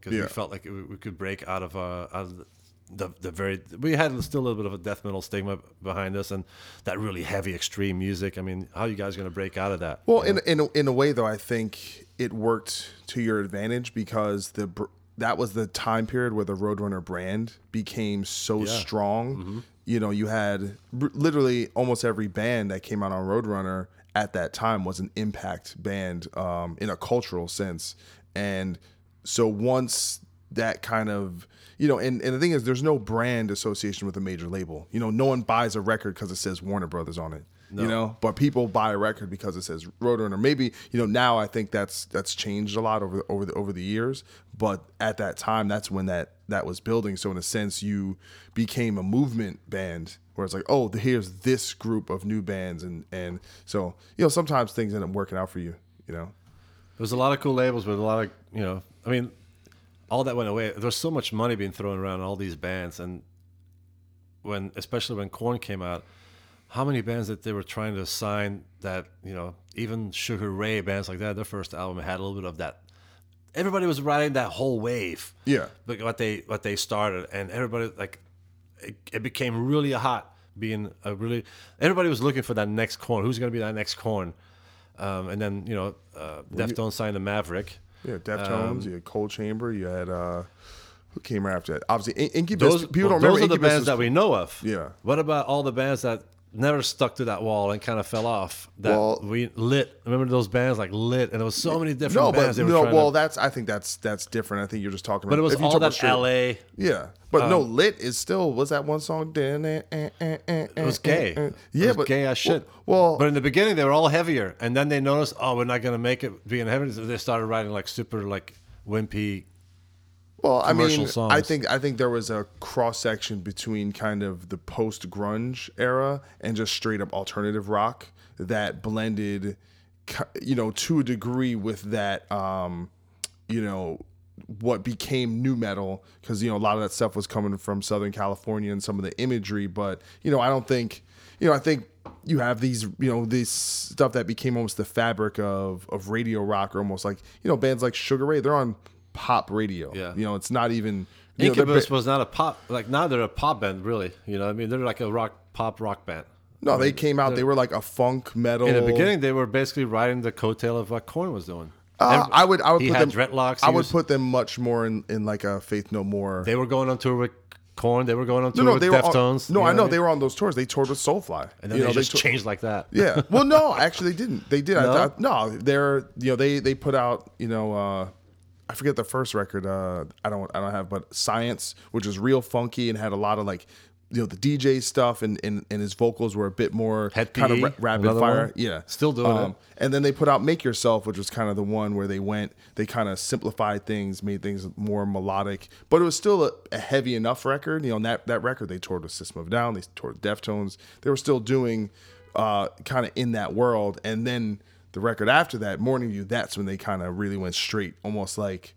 because Yeah. we felt like we we could break out of uh, out of the the very we had still a little bit of a death metal stigma behind us and that really heavy extreme music. I mean, how are you guys going to break out of that? Well, in in a, in a way though, I think it worked to your advantage because the that was the time period where the Roadrunner brand became so Yeah. strong. You know, you had literally almost every band that came out on Roadrunner at that time was an impact band um, in a cultural sense, and so once that kind of you know and, and the thing is there's no brand association with a major label. You know no one buys a record because it says warner brothers on it you know? But people buy a record because it says roadrunner. Maybe you know now i think that's that's changed a lot over over the over the years but at that time that's when that that was building. So in a sense you became a movement band where it's like oh here's this group of new bands and and so you know sometimes things end up working out for you you know? There's a lot of cool labels with a lot of you know. I mean, all that went away. There's so much money being thrown around all these bands, and when especially when Korn came out, how many bands that they were trying to sign that you know even Sugar Ray bands like that. Their first album had a little bit of that. Everybody was riding that whole wave. Yeah. Like what they what they started, and everybody like it, it became really hot. Being a really everybody was looking for that next Korn. Who's going to be that next Korn? Um, and then you know, uh, Deftones signed the Maverick. Yeah, Deftones. Um, you had Coal Chamber. You had uh, who came right after that? Obviously, In- Incubus. Those people well, don't remember those are the Incubus bands was- that we know of. Yeah. What about all the bands that never stuck to that wall and kind of fell off? That Well- we lit. Remember those bands like lit, and there was so many different No, bands. but no. Well, to, that's I think that's that's different. I think you're just talking. but about it was if you all that straight- L.A. Yeah, but no, um, lit is still was that one song? It It was gay. Yeah, it was but gay as shit. Well, but in the beginning they were all heavier, and then they noticed, oh, we're not gonna make it being heavy. So they started writing like super like wimpy. Well, I mean, commercial I think I think there was a cross section between kind of the post grunge era and just straight up alternative rock that blended, you know, to a degree with that, um, you know, what became nu metal because you know a lot of that stuff was coming from Southern California and some of the imagery, but you know, I don't think, you know, I think you have these, you know, this stuff that became almost the fabric of of radio rock or almost like you know bands like Sugar Ray, they're on pop radio. Yeah. You know, it's not even you know, Incubus was not a pop like now they're a pop band really. You know, I mean they're like a rock pop rock band. no, they came out. They were like a funk metal. In the beginning, they were basically riding the coattail of what Korn was doing. uh, I would I would he put had them dreadlocks. I would was- put them much more in, in like a Faith No More. They were going on tour with Korn. They were going on no, tour no, with they were on- Deftones. no, I know mean? they were on those tours. They toured with Soulfly. And then you they know, just tou- changed like that. Yeah. Well, no, actually, they didn't. They did. I No? no. They're you know they they put out you know uh, I forget the first record. Uh, I don't I don't have, but Science, which was real funky and had a lot of like you know the DJ stuff and, and and his vocals were a bit more Head kind of ra- rapid fire. one. Yeah, Still doing it. And then they put out "Make Yourself," which was kind of the one where they went, they kind of simplified things, made things more melodic, but it was still a, a heavy enough record. You know, that that record they toured with System of Down, they toured with Deftones. They were still doing uh, kind of in that world. And then the record after that, Morning View, that's when they kind of really went straight, almost like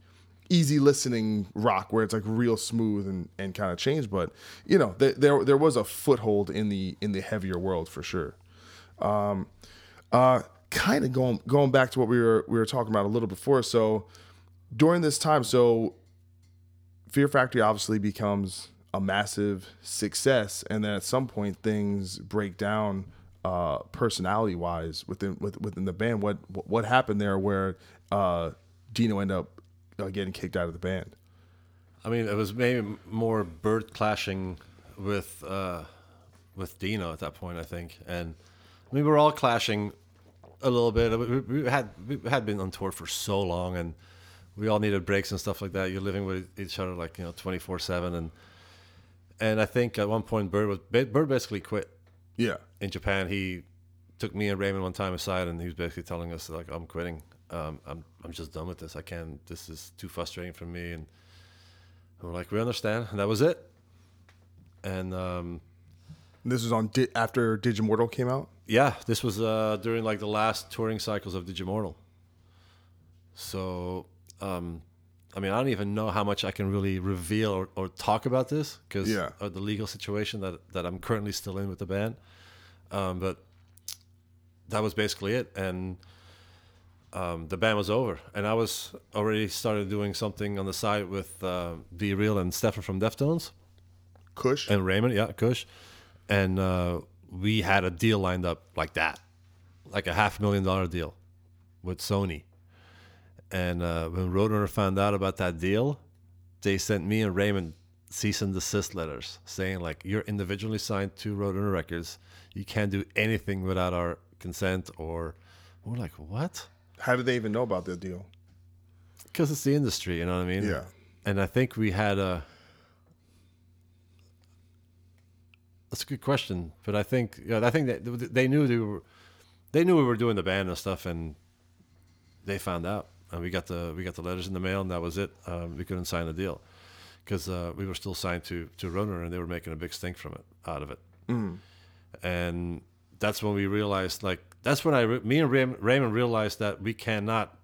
easy listening rock where it's like real smooth and, and kind of changed but you know there, there there was a foothold in the in the heavier world for sure. Um uh kind of going going back to what we were we were talking about a little before so during this time so fear factory obviously becomes a massive success and then at some point things break down uh personality wise within with, within the band what what happened there where uh Dino ended up uh, getting kicked out of the band I mean, it was maybe more bird clashing with uh, with Dino at that point, I think, and I mean, we were all clashing a little bit. We, we had we had been on tour for so long, and we all needed breaks and stuff like that. You're living with each other like you know, twenty four seven, and and I think at one point Bird was Bird basically quit yeah in Japan. He took me and Raymond one time aside, and he was basically telling us like, "I'm quitting. Um, I'm I'm just done with this. I can't. This is too frustrating for me." And we're like, "We understand." And that was it. And um, this was on Di- after Digimortal came out yeah, this was uh, during like the last touring cycles of Digimortal. So, um, I mean, I don't even know how much I can really reveal or, or talk about this because Yeah. of the legal situation that that I'm currently still in with the band. Um, but that was basically it, and um, the band was over, and I was already started doing something on the side with uh, B-Real and Stefan from Deftones. Kush? And Raymond, yeah, Kush, and uh, we had a deal lined up like that, like a half million dollar deal with Sony. And uh, when Roadrunner found out about that deal, they sent me and Raymond cease and desist letters saying like you're individually signed to Roadrunner Records, you can't do anything without our consent. Or we're like, what? how did they even know about the deal Because it's the industry, you know what I mean? Yeah. And I think we had a. That's a good question, but I think yeah, I think that they knew they were, they knew we were doing the band and stuff, and they found out, and we got the we got the letters in the mail, and that was it. Um, we couldn't sign the deal because uh, we were still signed to to Runner, and they were making a big stink from it out of it, and that's when we realized like that's when I me and Ray- Raymond realized that we cannot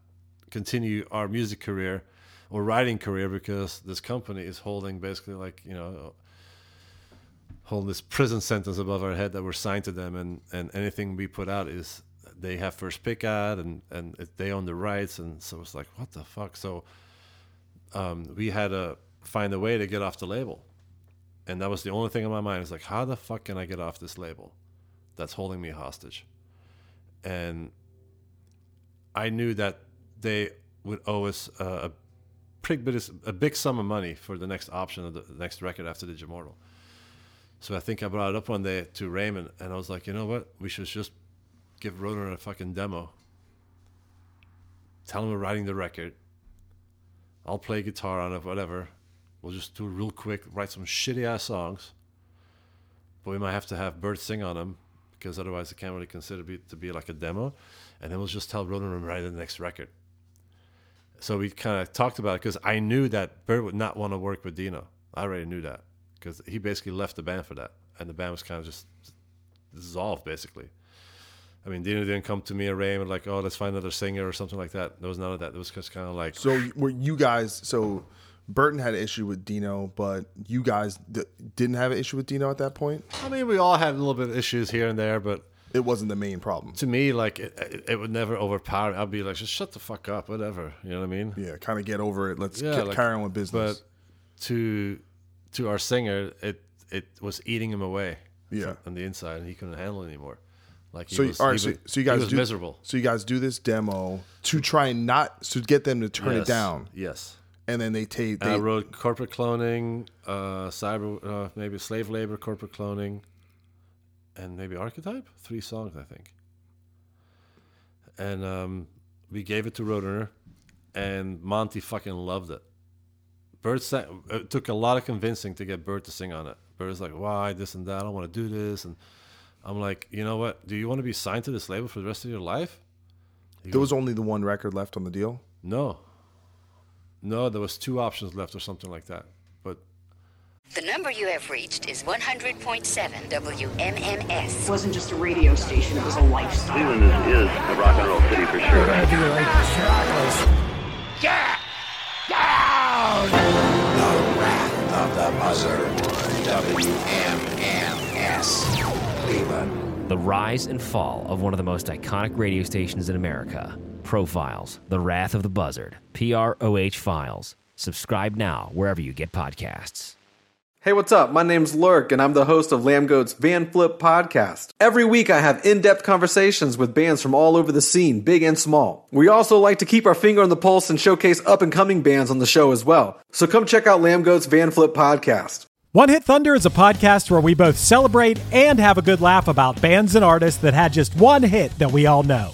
continue our music career or writing career because this company is holding basically like you know holding this prison sentence above our head that we're signed to them. And and anything we put out is they have first pick at and and they own the rights. And so it's like what the fuck? So um, we had to find a way to get off the label and that was the only thing in my mind is like how the fuck can i get off this label that's holding me hostage and i knew that they would owe us a pretty bit a big sum of money for the next option of the next record after Digimortal. So I think I brought it up one day to Raymond, and I was like, you know what? We should just give Rotor a fucking demo. Tell him we're writing the record. I'll play guitar on it, whatever. We'll just do it real quick, write some shitty ass songs. But we might have to have Bert sing on them because otherwise it can't really consider be, to be like a demo. And then we'll just tell Rotor to write the next record. So we kind of talked about it because I knew that Bert would not want to work with Dino. I already knew that because he basically left the band for that, and the band was kind of just dissolved basically. I mean, Dino didn't come to me or Raymond like, "Oh, let's find another singer" or something like that. There was none of that. It was just kind of like, So were you guys? So Burton had an issue with Dino, but you guys d- didn't have an issue with Dino at that point. I mean, we all had a little bit of issues here and there, but It wasn't the main problem. to me, like, it, it, it would never overpower. me. I'd be like, just shut the fuck up, whatever. You know what I mean? Yeah, kind of get over it. Let's Yeah, get, like- carry on with business. But to to our singer, it it was eating him away. Yeah. on the inside, and he couldn't handle it anymore. Like, he so was, all right, so, so you guys he was do, miserable. So you guys do this demo to try and not to get them to turn it down, Yes. And then they take. I wrote corporate cloning, uh, cyber, uh, maybe slave labor, corporate cloning, and maybe archetype. Three songs, I think. And um, we gave it to Roadrunner, and Monty fucking loved it. Bert sang, it took a lot of convincing to get Bert to sing on it, Bird's like, why this and that? I don't want to do this. And I'm like, you know what? Do you want to be signed to this label for the rest of your life? He There goes, was only the one record left on the deal. no. No, there was two options left or something like that. But The number you have reached is 100.7 WMMS. It wasn't just a radio station, it was a lifestyle. Cleveland is, is a rock and roll city for sure. The rise and fall of one of the most iconic radio stations in America. Profiles, The Wrath of the Buzzard, PROH Files. Subscribe now wherever you get podcasts. Hey, what's up? My name's Lurk, and I'm the host of Lambgoat's Van Flip podcast. Every week, I have in depth conversations with bands from all over the scene, big and small. We also like to keep our finger on the pulse and showcase up and coming bands on the show as well. So come check out Lambgoat's Van Flip podcast. One Hit Thunder is a podcast where we both celebrate and have a good laugh about bands and artists that had just one hit that we all know.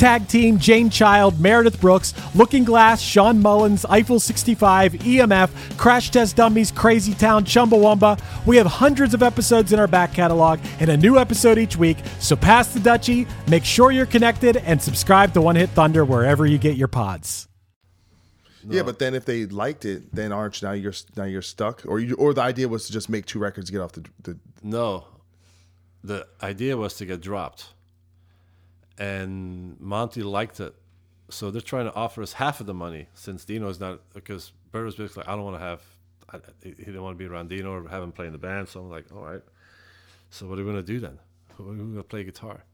Tag Team, Jane Child, Meredith Brooks, Looking Glass, Shawn Mullins, Eiffel 65, EMF, Crash Test Dummies, Crazy Town, Chumbawamba. We have hundreds of episodes in our back catalog and a new episode each week, so pass the Dutchie, make sure you're connected, and subscribe to One Hit Thunder wherever you get your pods. Yeah, but then if they liked it, then aren't you- now you're now you're stuck, or you or the idea was to just make two records to get off the the. no, the idea was to get dropped. And Monty liked it. So they're trying to offer us half of the money since Dino's not, because Bird was basically, I don't want to have, I, he didn't want to be around Dino or have him play in the band. So I'm like, all right. So what are we going to do then? Who going to play guitar?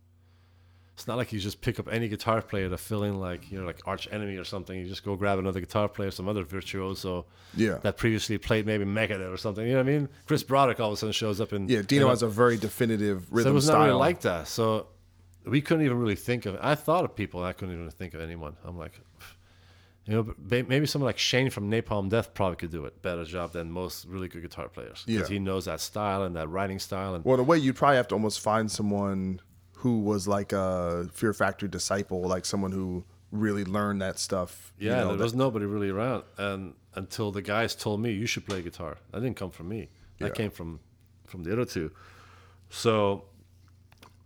It's not like you just pick up any guitar player to fill in like you know like Arch Enemy or something. You just go grab another guitar player, some other virtuoso Yeah. that previously played maybe Megadeth or something. You know what I mean? Chris Broderick all of a sudden shows up in Yeah, Dino in has a very definitive rhythm so it was style. not really like that. So we couldn't even really think of. I thought of people. I couldn't even think of anyone. I'm like, you know, maybe someone like Shane from Napalm Death probably could do it better job than most really good guitar players because Yeah. he knows that style and that writing style. And Well, in a way, you'd probably have to almost find someone who was like a Fear Factory disciple, like someone who really learned that stuff. you yeah, know, there that- was nobody really around. And until the guys told me you should play guitar, that didn't come from me. That Yeah. came from from the other two. So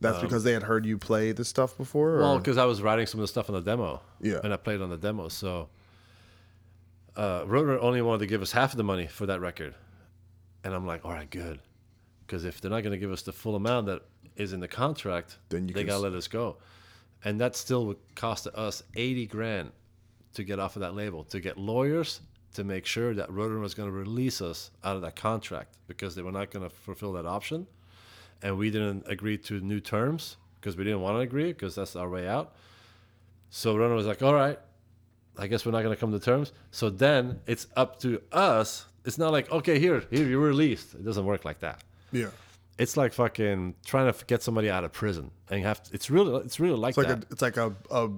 that's because they had heard you play this stuff before. Or? Well, because I was writing some of the stuff on the demo. Yeah. And I played on the demo. So uh, Rotor only wanted to give us half of the money for that record. And I'm like, all right, good. Because if they're not going to give us the full amount that is in the contract, Then you they got to s- let us go. And that still would cost us 80 grand to get off of that label, to get lawyers to make sure that Rotor was going to release us out of that contract because they were not going to fulfill that option and we didn't agree to new terms because we didn't want to agree because that's our way out. So Ronan was like, "All right, I guess we're not going to come to terms." So then it's up to us. It's not like, "Okay, here, here, you're released." It doesn't work like that. yeah, It's like fucking trying to get somebody out of prison, and you have. To, it's really, it's really like it's like that. a it's like a, a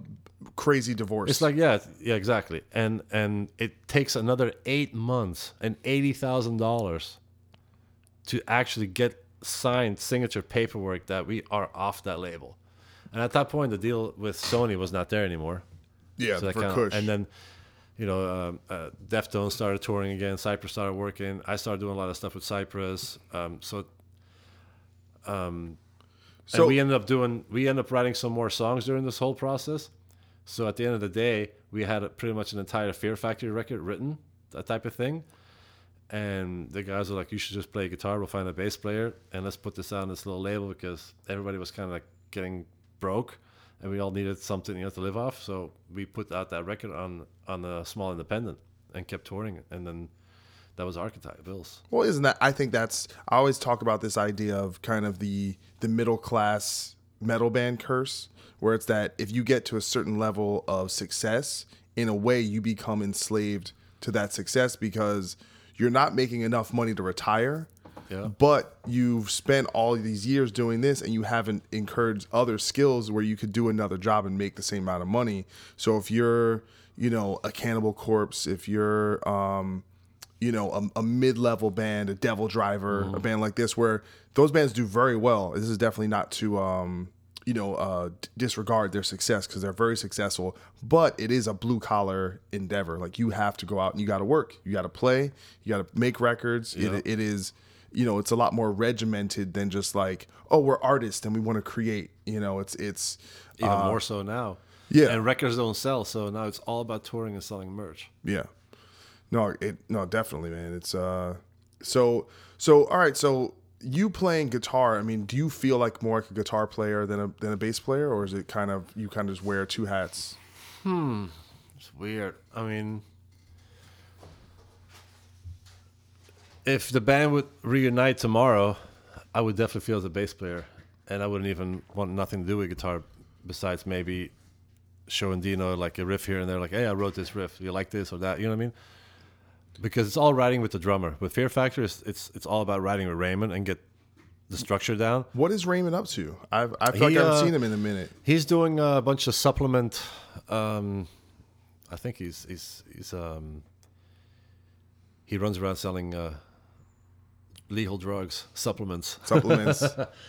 crazy divorce. It's like yeah, yeah, exactly. And and it takes another eight months and eighty thousand dollars to actually get signed signature paperwork that we are off that label. And at that point, the deal with Sony was not there anymore. yeah that for Kush. and then, you know, um, uh, Deftones started touring again. Cypress started working. I started doing a lot of stuff with Cypress. Um, so, um, So- and we ended up doing. We ended up writing some more songs during this whole process. So at the end of the day, we had a, pretty much an entire Fear Factory record written, that type of thing. And the guys were like, "You should just play guitar. We'll find a bass player, and let's put this on this little label because everybody was kind of like getting broke, and we all needed something you know to live off. So we put out that record on on a small independent and kept touring it. And then that was Archetype Bills. Well, isn't that? I think that's. I always talk about this idea of kind of the the middle class metal band curse, where it's that if you get to a certain level of success, in a way you become enslaved to that success because you're not making enough money to retire. Yeah. But you've spent all these years doing this and you haven't incurred other skills where you could do another job and make the same amount of money. So if you're, you know, a cannibal corpse, if you're um, you know, a, a mid-level band, a Devil Driver, Mm-hmm. a band like this, where those bands do very well. This is definitely not to, um, you know, uh, disregard their success because they're very successful. But it is a blue collar endeavor. Like you have to go out and you got to work, you got to play, you got to make records. Yeah. It, it is, you know, it's a lot more regimented than just like, oh, we're artists and we want to create. You know, it's it's Even uh, more so now. yeah. And records don't sell, so now it's all about touring and selling merch. Yeah. No, it no, definitely, man. It's uh so so all right, so you playing guitar, I mean, do you feel like more like a guitar player than a than a bass player or is it kind of you kind of just wear two hats? Hmm. It's weird. I mean, if the band would reunite tomorrow, I would definitely feel as a bass player, and I wouldn't even want nothing to do with guitar besides maybe showing Dino like a riff here and there, like, hey, I wrote this riff. You like this or that? You know what I mean? Because it's all writing with the drummer. With Fear Factor, it's it's, it's all about writing with Raymond and get the structure down. What is Raymond up to? I've I feel He, like I haven't uh, seen him in a minute. He's doing a bunch of supplement. Um, I think he's he's he's um, he runs around selling uh, legal drugs, supplements, Supplements.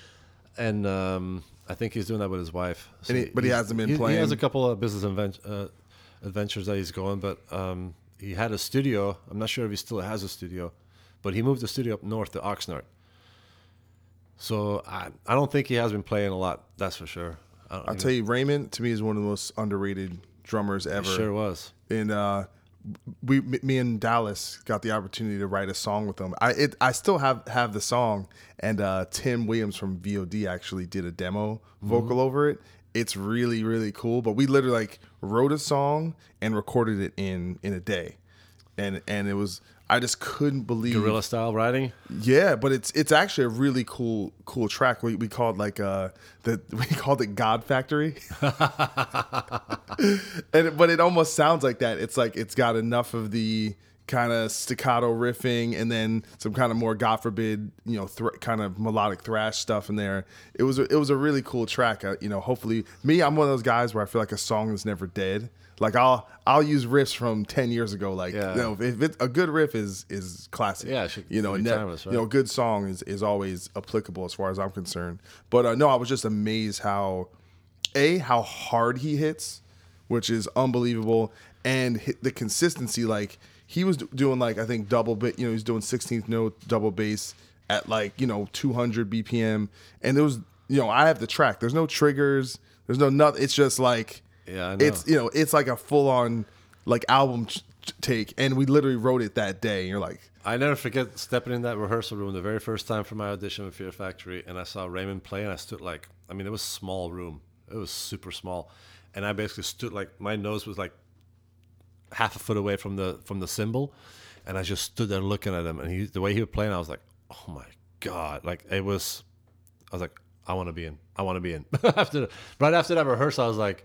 and um, I think he's doing that with his wife. And he- but he hasn't been he, He has a couple of business uh, adventures that he's going, but um, he had a studio. I'm not sure if he still has a studio, but he moved the studio up north to Oxnard. So I, I don't think he has been playing a lot. That's for sure. I I'll even- tell you, Raymond to me is one of the most underrated drummers ever. sure was. And uh, we, me and Dallas got the opportunity to write a song with him. I it, I still have have the song, and uh, Tim Williams from VOD actually did a demo vocal over it. It's really really cool. But we literally like wrote a song and recorded it in in a day, and and it was I just couldn't believe guerrilla style writing. yeah, but it's it's actually a really cool cool track. We we called like uh the we called it God Factory. and but it almost sounds like that. It's like it's got enough of the kind of staccato riffing and then some kind of more God forbid, you know, thr kind of melodic thrash stuff in there. It was a, it was a really cool track. Uh, you know, hopefully me, I'm one of those guys where I feel like a song is never dead. Like I'll I'll use riffs from ten years ago. Like Yeah. you know, if it, a good riff is is classic. Yeah, should you know, ne- timeless, you know, a good song is is always applicable as far as I'm concerned. But uh, no, I was just amazed how a how hard he hits, which is unbelievable, and hit the consistency. Like he was doing like I think double bit. You know, he's doing 16th note double bass at like you know 200 BPM, and there was you know I have the track. There's no triggers. There's no nothing. It's just like Yeah, I know. it's you know it's like a full on like album ch- take, and we literally wrote it that day. And you're like. I never forget stepping in that rehearsal room the very first time for my audition with Fear Factory, and I saw Raymond play, and I stood like, I mean, it was a small room, it was super small, and I basically stood like my nose was like half a foot away from the from the cymbal, and I just stood there looking at him, and he the way he was playing, I was like, oh my god, like it was, I was like, I want to be in, I want to be in. after right after that rehearsal, I was like,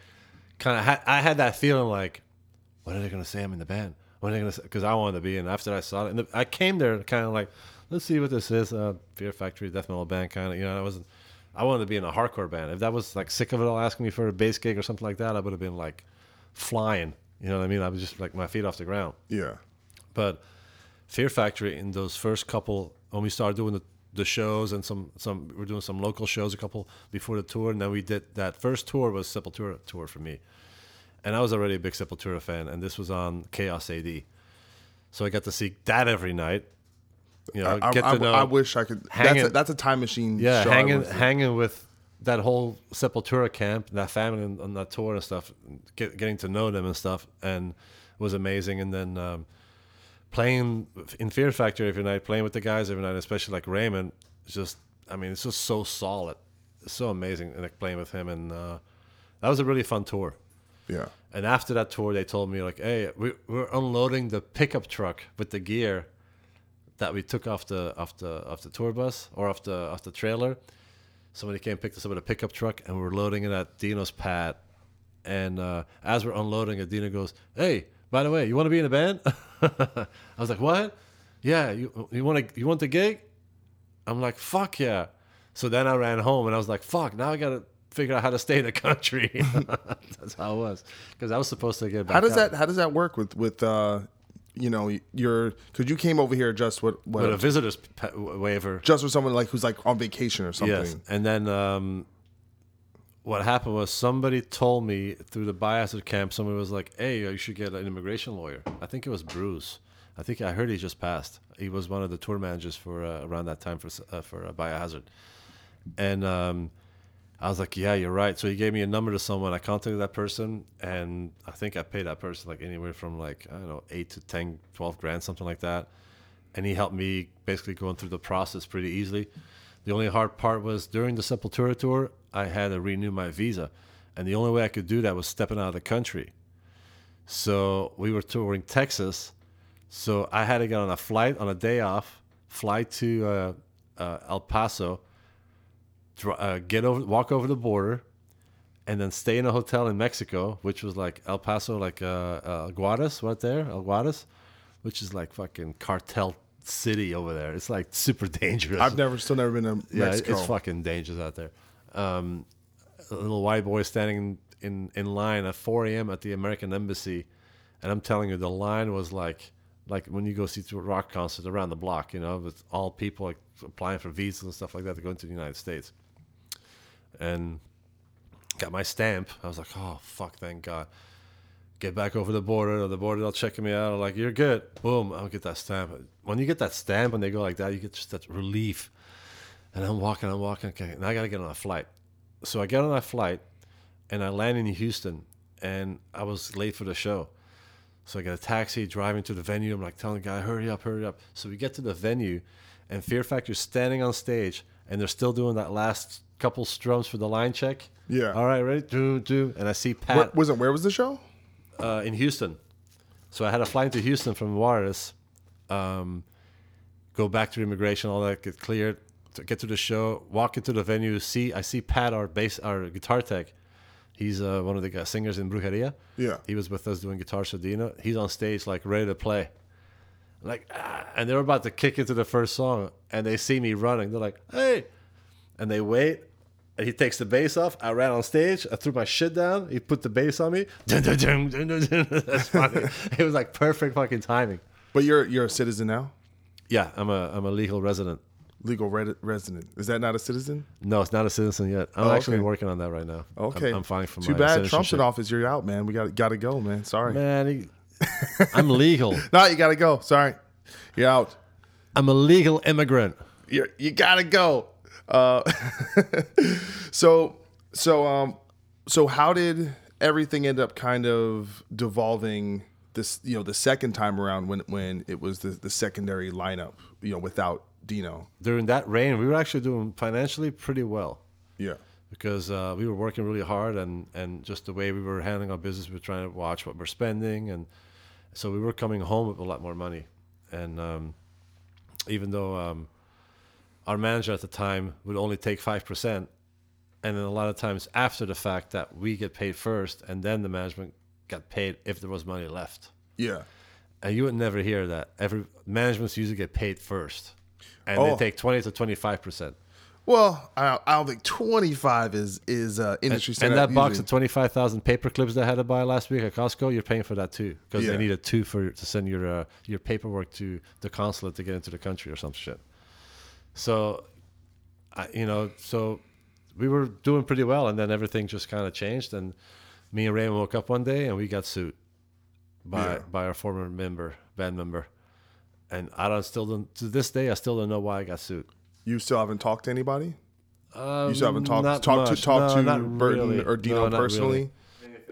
kind of, ha- I had that feeling like, what are they to say I'm in the band? What are they to? say? Because I wanted to be in. After I saw it, and the, I came there kind of like, let's see what this is. Uh, Fear Factory, death metal band, kind of. You know, I wasn't. I wanted to be in a hardcore band. If that was like sick of it all, asking me for a bass gig or something like that, I would have been like flying. You know what I mean? I was just like my feet off the ground. Yeah. But Fear Factory in those first couple when we started doing the, the shows and some some we are doing some local shows a couple before the tour and then we did that first tour was Sepultura tour for me. And I was already a big Sepultura fan and this was on Chaos AD. So I got to see that every night. You know, I, get I- to know I wish I could. That's a, that's a time machine. yeah, show hanging hanging with that whole Sepultura camp, that family on, on that tour and stuff, get, getting to know them and stuff, and it was amazing. And then um, playing in Fear Factory every night, playing with the guys every night, especially like Raymond, it's just I mean, it's just so solid, it's so amazing, and like playing with him, and uh, that was a really fun tour. Yeah. And after that tour, they told me like, "Hey, we, we're unloading the pickup truck with the gear that we took off the off the off the tour bus or off the off the trailer." Somebody came picked us up with a pickup truck, and we are loading it at Dino's pad. And uh, as we're unloading it, Dino goes, "Hey, by the way, you want to be in a band?" I was like, "What? Yeah, you you want to you want the gig?" I'm like, "Fuck yeah!" So then I ran home, and I was like, "Fuck!" Now I gotta figure out how to stay in the country. That's how it was because I was supposed to get back. How does out. that How does that work with with uh, you know, you're because you came over here just what what With a visitor's pa- waiver. just for someone like who's like on vacation or something. Yes, and then um, what happened was somebody told me through the biohazard camp. Somebody was like, "Hey, you should get an immigration lawyer." I think it was Bruce. I think I heard he just passed. He was one of the tour managers for uh, around that time for uh, for uh, biohazard, and um, I was like, "Yeah, you're right." So he gave me a number to someone. I contacted that person, and I think I paid that person like anywhere from like I don't know eight to 10, 12 grand, something like that. And he helped me basically going through the process pretty easily. The only hard part was during the Sepultura tour, I had to renew my visa, and the only way I could do that was stepping out of the country. So we were touring Texas, so I had to get on a flight on a day off, fly to uh, uh, El Paso, uh, get over, walk over the border, and then stay in a hotel in Mexico, which was like El Paso, like uh, uh, Guadas, right there, El Guadas, which is like fucking cartel city over there. It's like super dangerous. I've never still never been to Yeah, Mexico. it's fucking dangerous out there. Um, a little white boy standing in, in line at 4 a.m. at the American Embassy, and I'm telling you, the line was like like when you go see a rock concert around the block, you know, with all people like applying for visas and stuff like that to go into the United States. And got my stamp. I was like, oh fuck, thank God. Get back over the border. Or the border, they'll check me out. I'm like, you're good. Boom, I'll get that stamp. When you get that stamp and they go like that, you get just that relief. And I'm walking, I'm walking. Okay, now I got to get on a flight. So I get on that flight and I land in Houston and I was late for the show. So I get a taxi driving to the venue. I'm like telling the guy, hurry up, hurry up. So we get to the venue and Fear Factor's standing on stage and they're still doing that last couple strums for the line check. Yeah. All right, ready? Do, do. And I see Pat Where, was it? Where was the show? uh, in Houston. So I had to fly into Houston from Juarez, um, go back to immigration, all that, get cleared, to get to the show, walk into the venue, see I see Pat, our bass, our guitar tech. He's uh, one of the singers in Brujeria. Yeah. He was with us doing Guitar Sardina. He's on stage, like, ready to play. Like, ah, and they're about to kick into the first song, and they see me running. They're like, hey. And they wait, he takes the bass off. I ran on stage. I threw my shit down. He put the bass on me. Dun, dun, dun, dun, dun, dun. That's funny. it was like perfect fucking timing. But you're you're a citizen now, Yeah, I'm a I'm a legal resident. legal re- resident. Is that not a citizen? No, it's not a citizen yet. I'm Oh, actually okay. working on that right now. I'm- Okay, I'm, fine for my. Too bad Trump's in office. You're out, man. We got got to go, man. Sorry. Man, he, I'm legal. No, you got to go. Sorry, you're out. I'm a legal immigrant. You you got to go. Uh, so so um so how did everything end up kind of devolving this you know the second time around when when it was the the secondary lineup you know without Dino During that reign, we were actually doing financially pretty well. yeah because uh, we were working really hard and, and just the way we were handling our business, we were trying to watch what we're spending. And so we were coming home with a lot more money. And um, even though um, our manager at the time would only take 5%, and then a lot of times after the fact that we get paid first and then the management got paid if there was money left. yeah And you would never hear that. Every managements usually get paid first. And Oh. they take 20 to 25%. well I, I don't think 25 is is uh industry standard And that box usually. of twenty five thousand paper clips that I had to buy last week at Costco, you're paying for that too because Yeah. they needed two for to send your uh, your paperwork to the consulate to get into the country or some shit. So, I, you know, so we were doing pretty well, and then everything just kind of changed, and me and Raymond woke up one day and we got sued by Yeah. by our former member, band member, and I don't still don't to this day I still don't know why I got sued. you still haven't talked to anybody Um, you still haven't talked not talked to talk No, to Burton really. or Dino No, not really.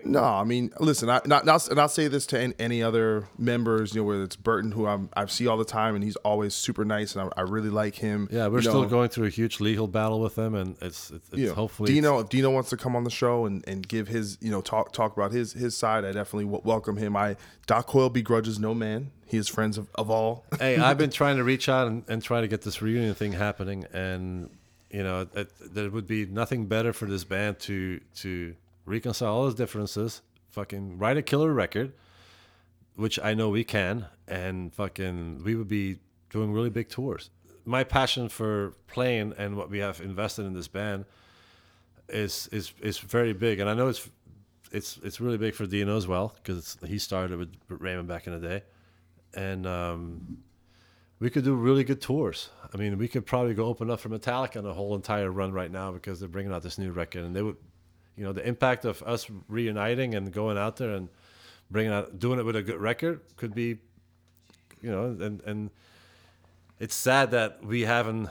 No, I mean, listen, I not not and I'll say this to any, other members, you know, whether it's Burton, who I'm I see all the time, and he's always super nice, and I, I really like him. Yeah, we're You still know, going through a huge legal battle with them, and it's it's, it's you know, hopefully Dino. If Dino wants to come on the show and, and give his, you know, talk talk about his his side, I definitely w- welcome him. I Doc Coyle begrudges no man. He is friends of, of all. hey, I've been trying to reach out and, and try to get this reunion thing happening, and you know, it, there would be nothing better for this band to to reconcile all those differences, fucking write a killer record, which I know we can, and fucking we would be doing really big tours. My passion for playing and what we have invested in this band is is is very big, and I know it's it's it's really big for Dino as well because he started with Raymond back in the day and um, we could do really good tours. I mean, we could probably go open up for Metallica on a whole entire run right now because they're bringing out this new record, and they would, you know, the impact of us reuniting and going out there and bringing out, doing it with a good record could be, you know, and and it's sad that we haven't.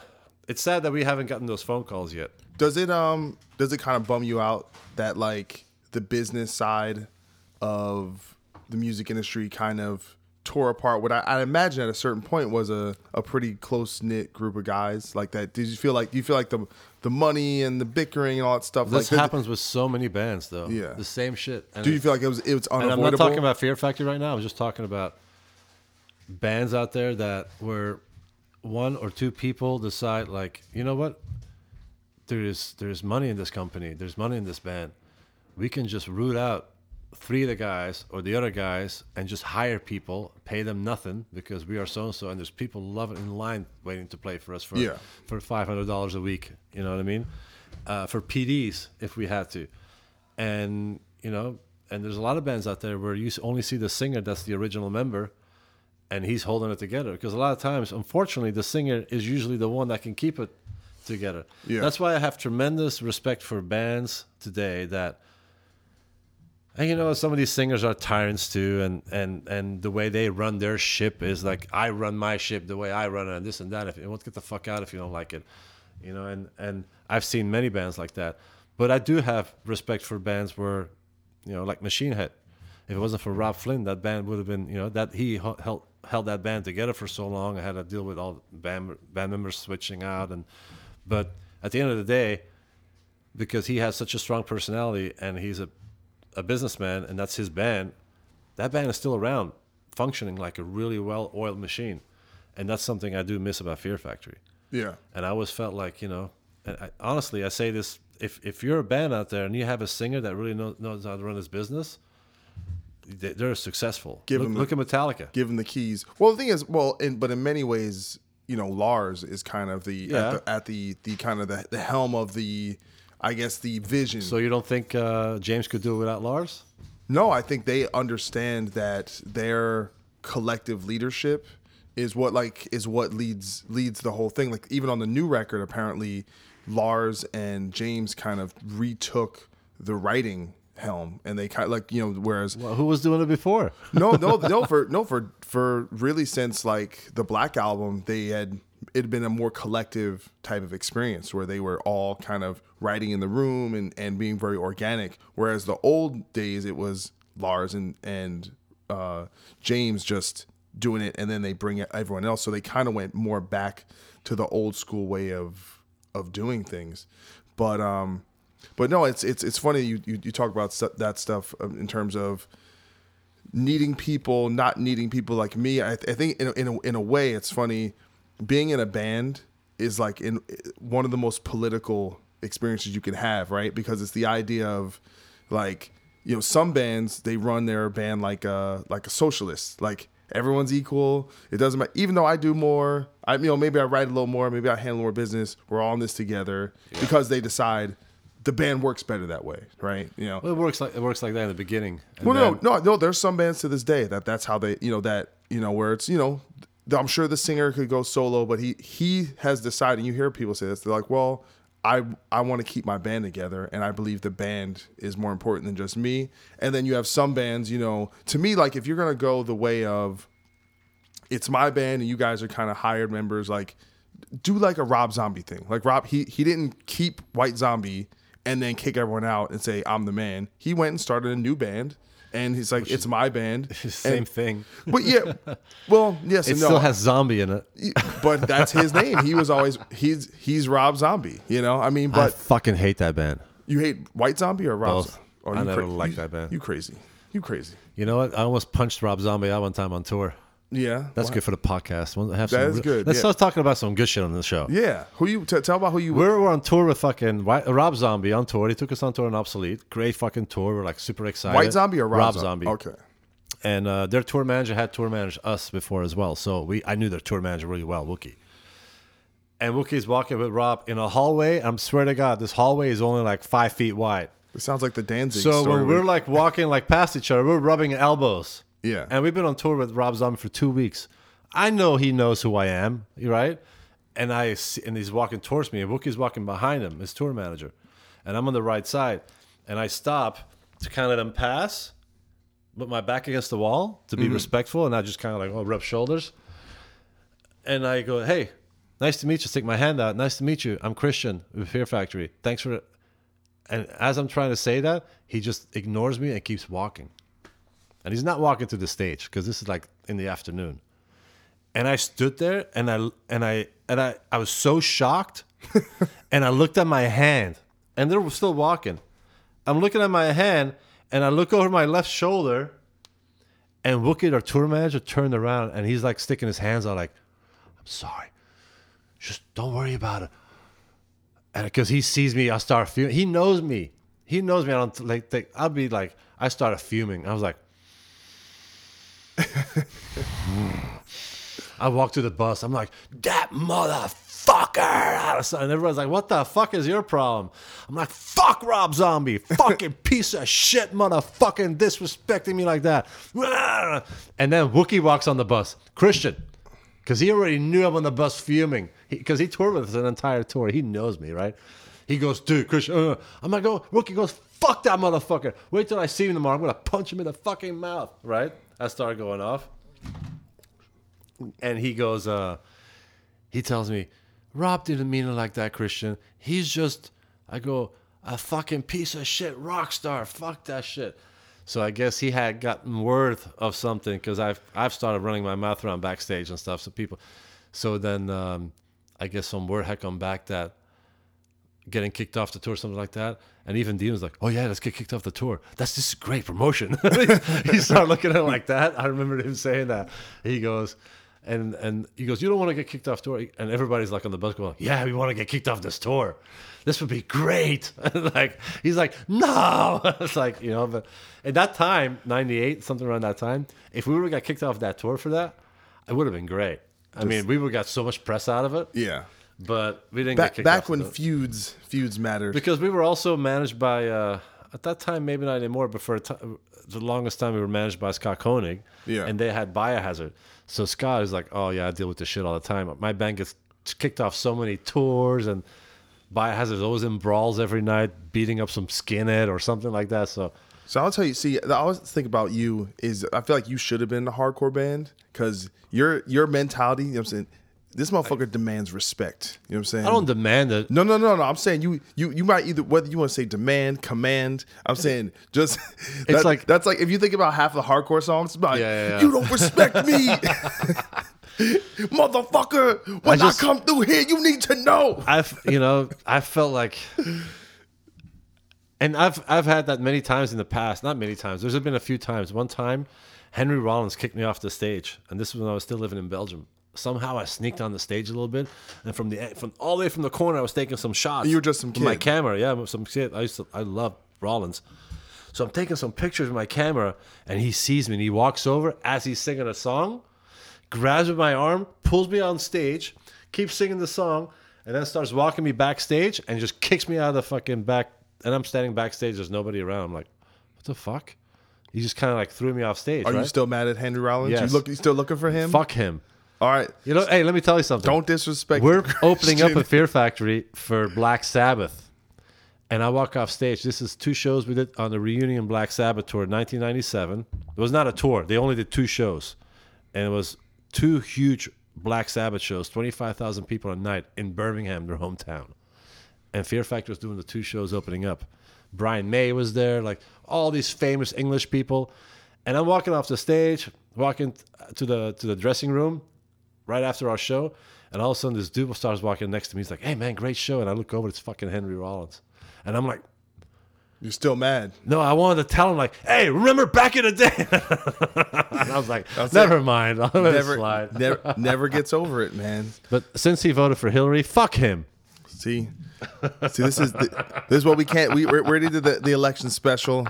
It's sad that we haven't gotten those phone calls yet. Does it um does it kind of bum you out that like the business side of the music industry kind of tore apart what I, I imagine at a certain point was a, a pretty close knit group of guys like that. Did you feel like do you feel like the the money and the bickering and all that stuff This like happens with so many bands, though. Yeah. the same shit. And Do you feel like it was it was And I'm not talking about Fear Factory right now. I was just talking about bands out there that where one or two people decide, like, you know what? There is there's money in this company. There's money in this band. We can just root out three of the guys or the other guys and just hire people, pay them nothing because we are so and so, and there's people loving in line waiting to play for us for Yeah. for five hundred dollars a week. You know what I mean? Uh, for PDs if we had to, and you know, and there's a lot of bands out there where you only see the singer that's the original member, and he's holding it together. Because a lot of times, unfortunately, the singer is usually the one that can keep it together. Yeah. That's why I have tremendous respect for bands today that. And you know, some of these singers are tyrants too, and, and, and the way they run their ship is like I run my ship the way I run it, and this and that. If you want get the fuck out if you don't like it, you know. And and I've seen many bands like that, but I do have respect for bands where, you know, like Machine Head. If it wasn't for Robb Flynn, that band would have been, you know, that he held held that band together for so long. I had to deal with all band band members switching out, and but at the end of the day, because he has such a strong personality and he's a a businessman and that's his band, that band is still around, functioning like a really well oiled machine. And that's something I do miss about Fear Factory. Yeah. And I always felt like, you know, and I, honestly, I say this if, if you're a band out there and you have a singer that really knows, knows how to run his business, they, they're successful. Give look, him the- look at Metallica. give them the keys. Well, the thing is, well, in, but in many ways, you know, Lars is kind of the Yeah. at the, at the the kind of the, the helm of the, I guess the vision. So you don't think uh, James could do it without Lars? No, I think they understand that their collective leadership is what like is what leads leads the whole thing. Like even on the new record, apparently Lars and James kind of retook the writing helm, and they kind of like you know whereas Well, who was doing it before? no, no, no. For no, for for really since like the Black album, they had it had been a more collective type of experience where they were all kind of writing in the room and and being very organic. Whereas the old days, it was Lars and and uh, James just doing it, and then they bring everyone else. So they kind of went more back to the old school way of of doing things. But um, but no, it's it's it's funny you you, you talk about stu- that stuff um, in terms of needing people, not needing people like me. I, I think in a, in a, in a way, it's funny. Being in a band is like in one of the most political experiences you can have, right? Because it's the idea of like you know some bands they run their band like a like a socialist, like everyone's equal. It doesn't matter. Even though I do more, I you know maybe I write a little more, maybe I handle more business. We're all in this together because they decide the band works better that way, right? You know, Well, it works like it works like that in the beginning. Well, then- no, no, no. There's some bands to this day that that's how they, you know, that you know where it's, you know, I'm sure the singer could go solo, but he he has decided. And you hear people say this. They're like, well, I I want to keep my band together, and I believe the band is more important than just me. And then you have some bands, you know, to me, like if you're gonna go the way of, it's my band, and you guys are kind of hired members, like do like a Rob Zombie thing. Like Rob, he he didn't keep White Zombie and then kick everyone out and say I'm the man. He went and started a new band, and he's like, it's my band. Same And- thing. But yeah, well, yes, It and no. still has zombie in it. but that's his name. He was always he's he's Rob Zombie. You know, I mean, I but fucking hate that band. you hate White Zombie or Rob? Both. Oh, I never cra- liked you- that band. You crazy? You crazy? You know what? I almost punched Rob Zombie out one time on tour. Yeah, That's good for the podcast. We'll have That some is good, Let's yeah. start talking about some good shit on the show. Yeah, who you t- tell about who you? We're, we're on tour with fucking White, Rob Zombie on tour. He took us on tour on Obsolete. Great fucking tour. We're like super excited. White Zombie or Rob, Rob Zombie? Zombie? Okay. And uh, their tour manager had tour managed us before as well. So we I knew their tour manager really well, Wookie. And Wookie's walking with Rob in a hallway. I'm swear to God, this hallway is only like five feet wide. It sounds like the Danzig So when we're like walking like past each other, we're rubbing elbows. Yeah. And we've been on tour with Rob Zombie for two weeks. I know he knows who I am, right? And I see, and he's walking towards me, and Wookie's walking behind him, his tour manager, and I'm on the right side, and I stop to kind of let him pass, put my back against the wall to be mm-hmm. respectful, and I just kind of like oh, rub shoulders, and I go, hey, nice to meet you. Stick my hand out. Nice to meet you. I'm Christian with Fear Factory. Thanks for. And as I'm trying to say that, he just ignores me and keeps walking. And he's not walking to the stage because this is like in the afternoon. And I stood there and I and I and I, I was so shocked. and I looked at my hand and they were still walking. I'm looking at my hand and I look over my left shoulder and Wookie, our tour manager, turned around and he's like sticking his hands out like, I'm sorry. Just don't worry about it. And because he sees me, I start fuming. He knows me. He knows me. I don't like. Think, I'll be like. I started fuming. I was like. I walked to the bus. I'm like, that motherfucker. And everyone's like, what the fuck is your problem? I'm like, fuck Rob Zombie. Fucking piece of shit, motherfucking disrespecting me like that. And then Wookie walks on the bus. Christian. Because he already knew I'm on the bus fuming. Because he, toured with us an entire tour. He knows me, right? He goes, dude, Christian. Uh. I'm like, oh, Wookie goes, fuck that motherfucker. Wait till I see him tomorrow. I'm going to punch him in the fucking mouth, right? I start going off and he goes, uh, he tells me, Rob didn't mean it like that, Christian. He's just, I go, a fucking piece of shit rock star. Fuck that shit. So I guess he had gotten word of something because I've I've started running my mouth around backstage and stuff. So people, so then um, I guess some word had come back that getting kicked off the tour, something like that. And even Dean was like, "Oh yeah, let's get kicked off the tour. That's just great promotion." he started looking at it like that. I remember him saying that. He goes, and and he goes, "You don't want to get kicked off tour," and everybody's like on the bus going, "Yeah, we want to get kicked off this tour. This would be great." like he's like, "No," it's like you know, but at that time, '98, something around that time, if we would have got kicked off that tour for that, it would have been great. I mean, we would have got so much press out of it. Yeah. But we didn't Back, get kicked back when feuds feuds mattered. because we were also managed by uh, at that time maybe not anymore but for a the longest time we were managed by Scott Koenig Yeah. and they had Biohazard so Scott is like oh yeah I deal with this shit all the time my band gets kicked off so many tours and Biohazard's always in brawls every night beating up some skinhead or something like that so So I'll tell you. See, I always think about you is I feel like you should have been in a hardcore band because your your mentality. You know what I'm saying. This motherfucker demands respect. You know what I'm saying? I don't demand it No, no, no, no. I'm saying you, you, you might either whether you want to say demand, command. I'm saying just. It's like- that's like if you think about half the hardcore songs, it's about Yeah, yeah, yeah. you don't respect me, motherfucker. When I, just- come through here, you need to know. I've you know I felt like, and I've I've had that many times in the past. Not many times. There's been a few times. One time, Henry Rollins kicked me off the stage, and this was when I was still living in Belgium. Somehow I sneaked on the stage a little bit, and from the from all the way from the corner, I was taking some shots. You were just some with my camera. Yeah, some kid. I used to I love Rollins. So I'm taking some pictures with my camera, and he sees me, and he walks over as he's singing a song, grabs my arm, pulls me on stage, keeps singing the song, and then starts walking me backstage and just kicks me out of the fucking back. And I'm standing backstage, there's nobody around. I'm like, what the fuck? He just kind of like threw me off stage. Are you still mad at Henry Rollins? Yes. You look, you still looking for him? Fuck him. All right. You know, hey, let me tell you something. Don't disrespect. We're opening up a Fear Factory for Black Sabbath. And I walk off stage. This is two shows we did on the reunion Black Sabbath tour in 1997. It was not a tour. They only did two shows. And it was two huge Black Sabbath shows, 25,000 people a night in Birmingham, their hometown. And Fear Factory was doing the two shows opening up. Brian May was there, like all these famous English people. And I'm walking off the stage, walking to the to the dressing room, right after our show, and all of a sudden this dude starts walking next to me. He's like, "Hey man, great show!" And I look over, it's fucking Henry Rollins, and I'm like, You're still mad. "No, I wanted to tell him like, hey, remember back in the day?" and I was like, That's "Never it. mind, I'll let it Never, slide." never, never gets over it, man. But since he voted for Hillary, fuck him. See, see, this is the, this is what we can't. We, we're we're ready to the, the election special.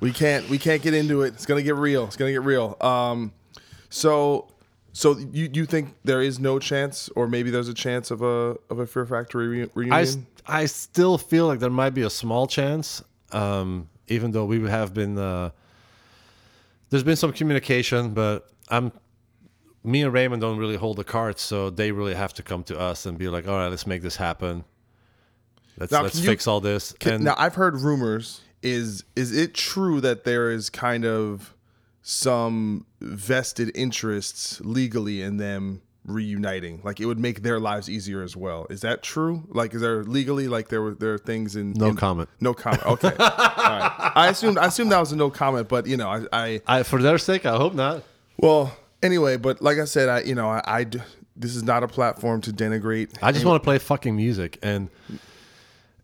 We can't we can't get into it. It's gonna get real. It's gonna get real. Um, so so you you think there is no chance, or maybe there's a chance of a of a Fear Factory re- reunion? I still feel like there might be a small chance, um, even though we have been uh, there's been some communication, but I'm me and Raymond don't really hold the cards, so they really have to come to us and be like, "All right, let's make this happen. Let's Now, let's you- fix all this." Can- and now I've heard rumors. Is is it true that there is kind of some vested interests legally in them reuniting? Like it would make their lives easier as well. Is that true? Like is there legally like there were there are things in No in- comment. No comment. Okay. All right. I assumed I assumed that was a no comment, but you know I, I I, for their sake, I hope not. well anyway, but like I said, I you know I, I this is not a platform to denigrate. I just want to play fucking music, and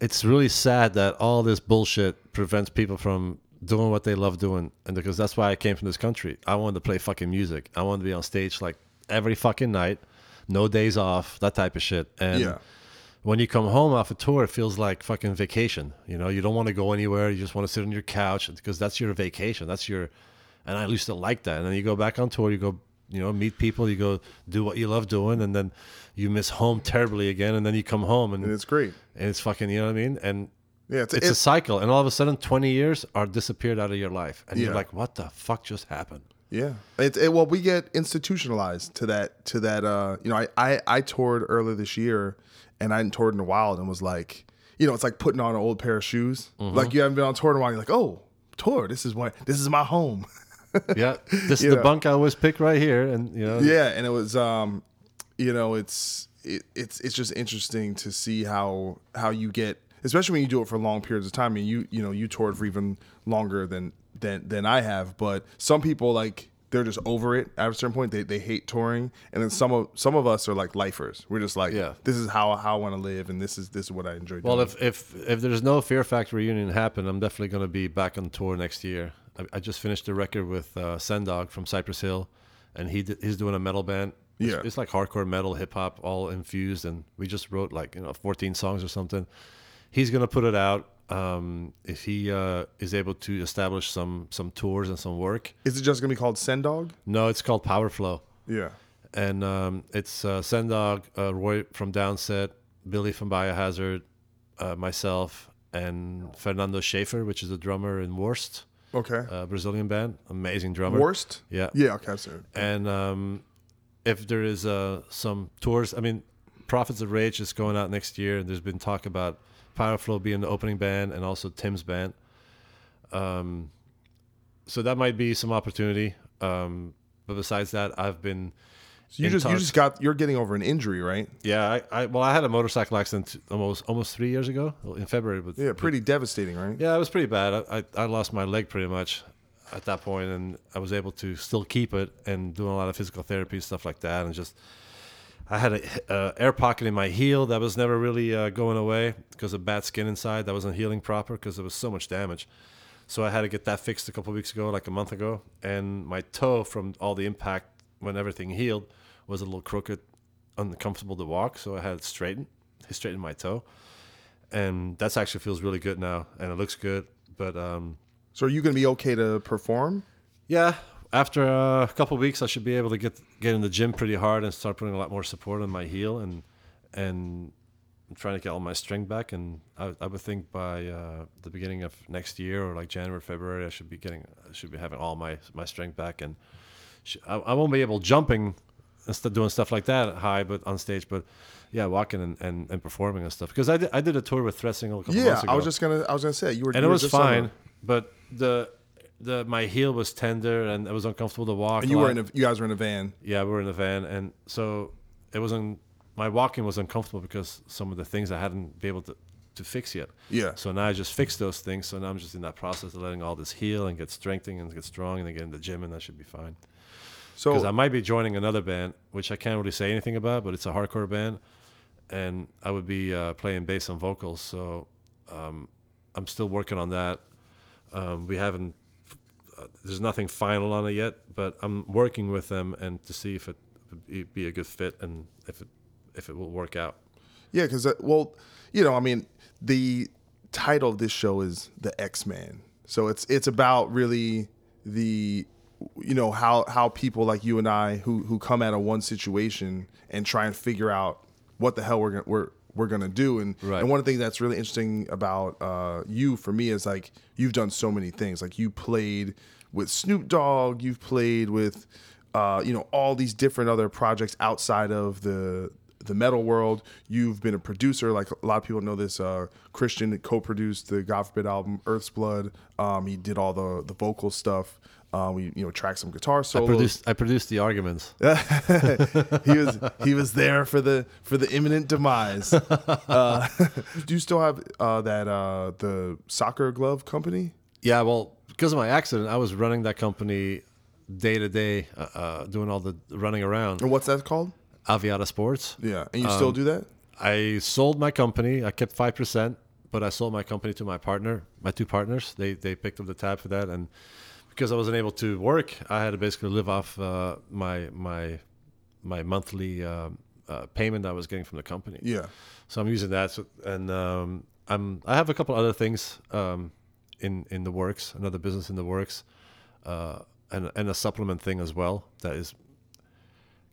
it's really sad that all this bullshit prevents people from doing what they love doing. And because that's why I came from this country, I wanted to play fucking music. I wanted to be on stage like every fucking night, no days off, that type of shit. And Yeah. when you come home off a tour, it feels like fucking vacation. You know, you don't want to go anywhere. You just want to sit on your couch because that's your vacation. That's your, and I used to like that. And then you go back on tour, you go, you know, meet people, you go do what you love doing, and then you miss home terribly again, and then you come home and, And it's great. and it's fucking, you know what I mean? And Yeah, it's, it's, a cycle, and all of a sudden, twenty years are disappeared out of your life, and you're like, what the fuck just happened? Yeah, it's it, well, we get institutionalized to that to that. Uh, you know, I, I I toured earlier this year, and I hadn't toured in a while, and was like, you know, it's like putting on an old pair of shoes. Mm-hmm. Like you haven't been on tour in a while. You're like, oh, tour. This is what this is my home. Yeah, this is the bunk I always pick right here, and you know, yeah, and it was, um, you know, it's it, it's it's just interesting to see how how you get, especially when you do it for long periods of time. I mean, you you know, you toured for even longer than than than I have, but some people like they're just over it at a certain point. They, they hate touring, and then some of some of us are like lifers. We're just like, Yeah. this is how how I want to live, and this is this is what I enjoy. Well, doing. if if if there's no Fear Factory reunion happen, I'm definitely going to be back on tour next year. I, I just finished a record with uh, Sen Dog from Cypress Hill, and he did, he's doing a metal band. It's, Yeah. it's like hardcore metal, hip hop, all infused, and we just wrote like you know 14 songs or something. He's going to put it out um, if he uh, is able to establish some some tours and some work. is it just gonna be called Sen Dog? No, it's called Powerflo Yeah. and um, it's uh, Sen Dog, uh, Roy from Downset, Billy from Biohazard, uh, myself, and Fernando Schaefer, which is a drummer in Worst, Okay. uh, Brazilian band, amazing drummer. Worst. Yeah. Yeah. Okay. Sorry. And um, if there is uh, some tours, I mean, Prophets of Rage is going out next year, and there's been talk about Powerflo being the opening band and also Tim's band. Um, so that might be some opportunity. Um, but besides that, I've been. So you just you just got you're getting over an injury, right? Yeah, I, I well, I had a motorcycle accident almost almost three years ago in February. But Yeah. Pretty devastating, right? yeah, it was pretty bad. I, I, I lost my leg pretty much at that point, and I was able to still keep it and doing a lot of physical therapy stuff like that, and just I had a uh, air pocket in my heel that was never really uh, going away because of bad skin inside that wasn't healing proper because there was so much damage. So I had to get that fixed a couple weeks ago, like a month ago, and my toe from all the impact when everything healed was a little crooked, uncomfortable to walk. So I had it straightened, straightened my toe, and that's actually feels really good now, and it looks good. But um, So are you going to be okay to perform? yeah, after a couple weeks, I should be able to get get in the gym pretty hard and start putting a lot more support on my heel and and I'm trying to get all my strength back. And I, I would think by uh, the beginning of next year or like January, February, I should be getting, I should be having all my my strength back. And sh- I, I won't be able jumping instead st- doing stuff like that high, but on stage, but. Yeah, walking and, and, and performing and stuff because I did, I did a tour with Threat Signal a couple Yeah, months ago Yeah, I was just gonna I was gonna say you were and you it was fine. the- But the the my heel was tender and it was uncomfortable to walk. and you were in a you guys were in a van. yeah, we were in a van, and so it wasn't. My walking was uncomfortable because some of the things I hadn't been able to to fix yet. Yeah. So now I just fixed those things. So now I'm just in that process of letting all this heal and get strengthening and get strong and then get in the gym and that should be fine. So Because I might be joining another band, which I can't really say anything about, but it's a hardcore band, and I would be uh, playing bass and vocals. So um, I'm still working on that. Um, we haven't. There's nothing final on it yet, but I'm working with them and to see if it would be- a good fit and if it if it will work out. yeah, because uh, well, you know, I mean, the title of this show is the X Men, so it's it's about really the you know how how people like you and I who who come out of one situation and try and figure out what the hell we're we're we're gonna do and Right. and one of the things that's really interesting about uh, you for me is like you've done so many things like you played with Snoop Dogg. You've played with, uh, you know, all these different other projects outside of the the metal world. You've been a producer, like a lot of people know this. Uh, Christian co-produced the God Forbid album Earthsblood. Um, he did all the the vocal stuff. Uh, we you know tracked some guitar I solos. produced I produced the arguments. he was he was there for the for the imminent demise. Uh, do you still have uh, that uh, the soccer glove company? Yeah, well, because of my accident, I was running that company day to day, uh, uh, doing all the running around. And what's that called? Aviata Sports. Yeah, and you still Um, do that? I sold my company. I kept five percent, but I sold my company to my partner, my two partners. They they picked up the tab for that, and because I wasn't able to work, I had to basically live off uh, my my my monthly um, uh, payment I was getting from the company. Yeah. So I'm using that, so, and um, I'm I have a couple other things um, in in the works, another business in the works, uh, and and a supplement thing as well that is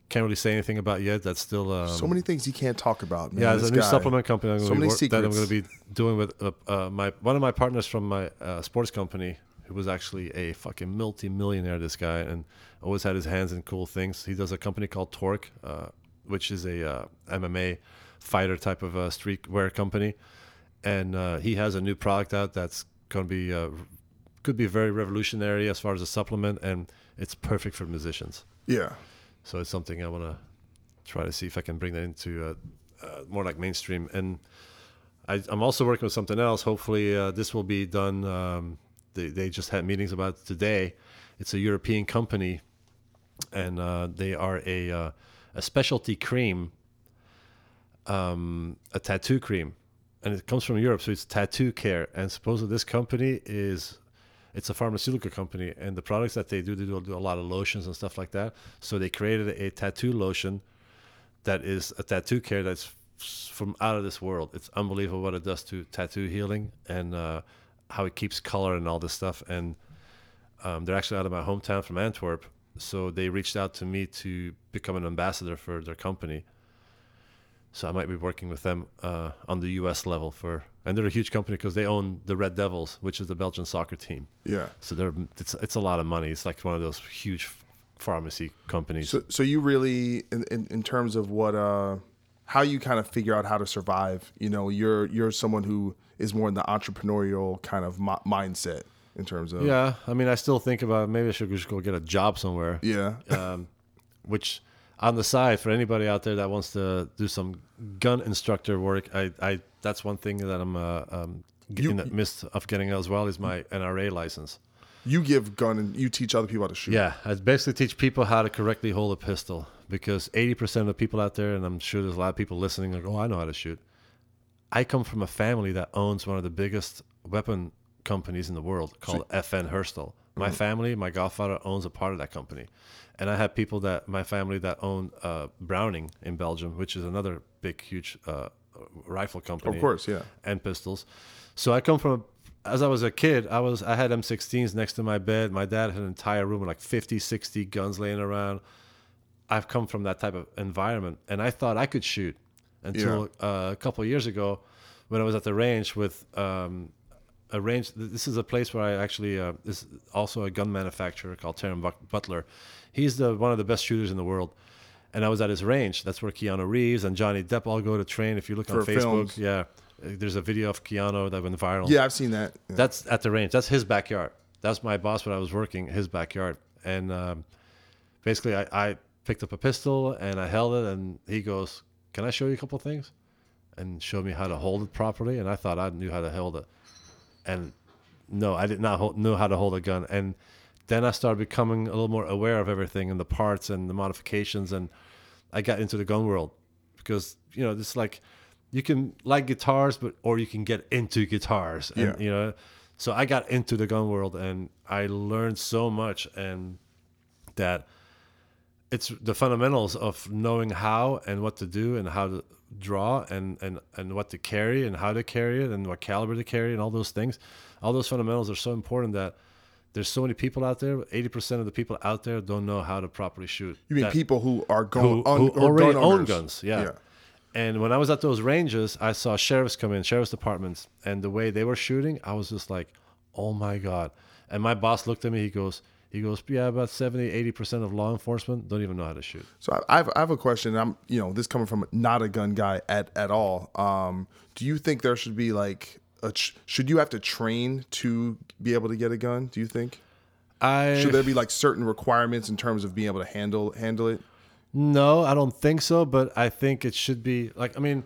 can't really say anything about yet. That's still um, so many things you can't talk about. Man. yeah, there's a new guy. supplement company I'm so many wor- that I'm going to be doing with uh, uh, my one of my partners from my uh, sports company, who was actually a fucking multi-millionaire. This guy and always had his hands in cool things. He does a company called Torque, uh, which is a uh, MMA fighter type of uh, streetwear company, and uh, he has a new product out that's going to be uh, could be very revolutionary as far as a supplement, and it's perfect for musicians. Yeah. So it's something I want to try to see if I can bring that into uh, uh, more like mainstream. And I, I'm also working with something else. Hopefully, uh, this will be done. Um, they, they just had meetings about it today. It's a European company, and uh, they are a uh, a specialty cream, um, a tattoo cream, and it comes from Europe. So it's tattoo care. And supposedly this company is it's a pharmaceutical company and the products that they do they do, do a lot of lotions and stuff like that so they created a tattoo lotion that is a tattoo care that's from out of this world it's unbelievable what it does to tattoo healing and uh, how it keeps color and all this stuff and um, they're actually out of my hometown from antwerp so they reached out to me to become an ambassador for their company so I might be working with them uh, on the U.S. level for, and they're a huge company because they own the Red Devils, which is the Belgian soccer team. Yeah. So they're it's it's a lot of money. It's like one of those huge pharmacy companies. So, so you really, in, in, in terms of what, uh, how you kind of figure out how to survive, you know, you're you're someone who is more in the entrepreneurial kind of mi- mindset in terms of yeah, I mean, I still think about maybe I should just go get a job somewhere. Yeah. um, which on the side for anybody out there that wants to do some gun instructor work, I, I that's one thing that I'm uh, um, You- in the midst of getting as well is my NRA license. you give gun and you teach other people how to shoot. Yeah, I basically teach people how to correctly hold a pistol because 80% of the people out there, and I'm sure there's a lot of people listening, like, oh, I know how to shoot. I come from a family that owns one of the biggest weapon companies in the world called FN Herstal. My Mhm. family, my godfather owns a part of that company. And I have people that, my family that own uh, Browning in Belgium, which is another big, huge uh, rifle company. Of course, yeah. And pistols. So I come from, as I was a kid, I was I had M16s next to my bed. My dad had an entire room with like 50, 60 guns laying around. I've come from that type of environment, and I thought I could shoot until uh, a couple of years ago when I was at the range with um, a range. This is a place where I actually uh, is also a gun manufacturer called Taran Butler. He's the one of the best shooters in the world. And I was at his range. That's where Keanu Reeves and Johnny Depp all go to train. If you look on Facebook, films. yeah, there's a video of Keanu that went viral. Yeah, I've seen that. Yeah. That's at the range. That's his backyard. That's my boss when I was working, his backyard. And um, basically, I, I picked up a pistol and I held it, and he goes, "Can I show you a couple things?" And showed me how to hold it properly. And I thought I knew how to hold it, and no, I did not hold, know how to hold a gun. And then I started becoming a little more aware of everything and the parts and the modifications, and I got into the gun world because you know it's like you can like guitars, but or you can get into guitars, and Yeah. you know. So I got into the gun world, and I learned so much, and that it's the fundamentals of knowing how and what to do and how to draw and, and, and what to carry and how to carry it and what caliber to carry and all those things. All those fundamentals are so important that there's so many people out there. 80% of the people out there don't know how to properly shoot. You mean That- people who are going who, who already gun own guns. Yeah. Yeah. And when I was at those ranges, I saw sheriffs come in, sheriff's departments, and the way they were shooting, I was just like, oh my God. And my boss looked at me. He goes, he goes, yeah, about 70, 80 percent of law enforcement don't even know how to shoot. So I have, I have a question. I'm, you know, this coming from not a gun guy at at all. Um, do you think there should be like a ch- should you have to train to be able to get a gun? Do you think? I Should there be like certain requirements in terms of being able to handle handle it? no, I don't think so. But I think it should be like, I mean,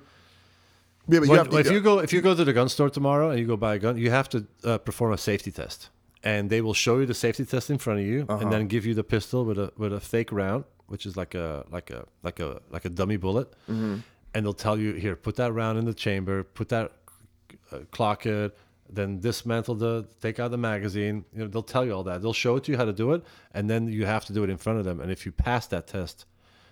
Yeah, but you When- have to, if you go if you go to the gun store tomorrow and you go buy a gun, you have to uh, perform a safety test, and they will show you the safety test in front of you, Uh-huh. and then give you the pistol with a with a fake round, which is like a like a like a like a dummy bullet, Mm-hmm. and they'll tell you here, put that round in the chamber, put that uh, clock it, then dismantle the take out the magazine. You know, they'll tell you all that. They'll show it to you how to do it, and then you have to do it in front of them. And if you pass that test,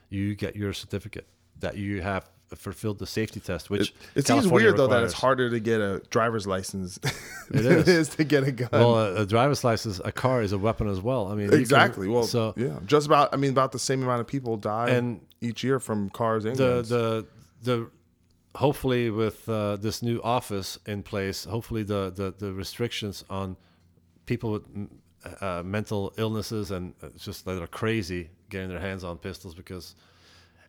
you get your certificate that you have fulfilled the safety test. Which it seems California weird though that it's harder to get a driver's license It than it is. is to get a gun. Well, a, a driver's license, a car is a weapon as well. I mean, you can- exactly. well, so yeah, just about. I mean, about the same amount of people die And each year from cars and the guns. the the hopefully with uh, this new office in place, hopefully the the, the restrictions on people with uh, mental illnesses and uh, just that are crazy getting their hands on pistols because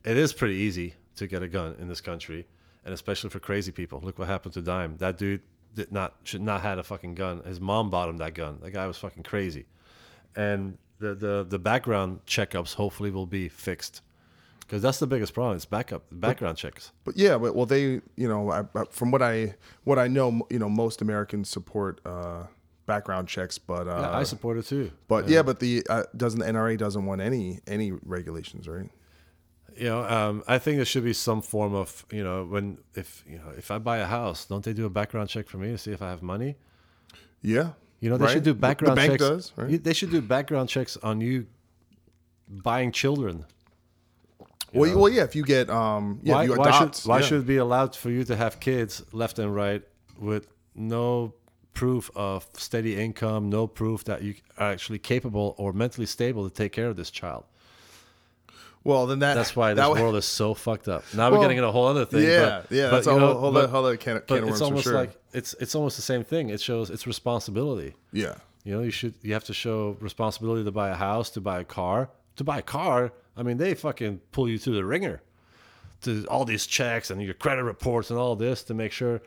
it is pretty easy to get a gun in this country, and especially for crazy people. Look what happened to Dime. That dude did not should not had a fucking gun. His mom bought him that gun. That guy was fucking crazy, and the the the background checkups hopefully will be fixed. Because that's the biggest problem. It's backup background checks. But yeah, but well, they, you know, I, from what I what I know, you know, most Americans support uh, background checks, but uh, Yeah, I support it too. But yeah, but the uh, doesn't the NRA doesn't want any any regulations, right? You know, um, I think there should be some form of, you know, when if you know if I buy a house, don't they do a background check for me to see if I have money? Yeah, You know, they right? should do background the bank checks. does, right? They should do background checks on you buying children. you well, know? well, yeah. If you get um, yeah, why, you why adopt, should why yeah. should it be allowed for you to have kids left and right with no proof of steady income, no proof that you are actually capable or mentally stable to take care of this child? Well, then that That's why that this would- world is so fucked up. Now Well, we're getting into a whole other thing. yeah, but, yeah, but, that's a know, whole- whole but- whole other can can of it's almost sure. like it's it's almost the same thing. It shows it's responsibility. Yeah. You know, you should you have to show responsibility to buy a house, to buy a car. To buy a car, I mean, they fucking pull you through the wringer to all these checks and your credit reports and all this to make sure.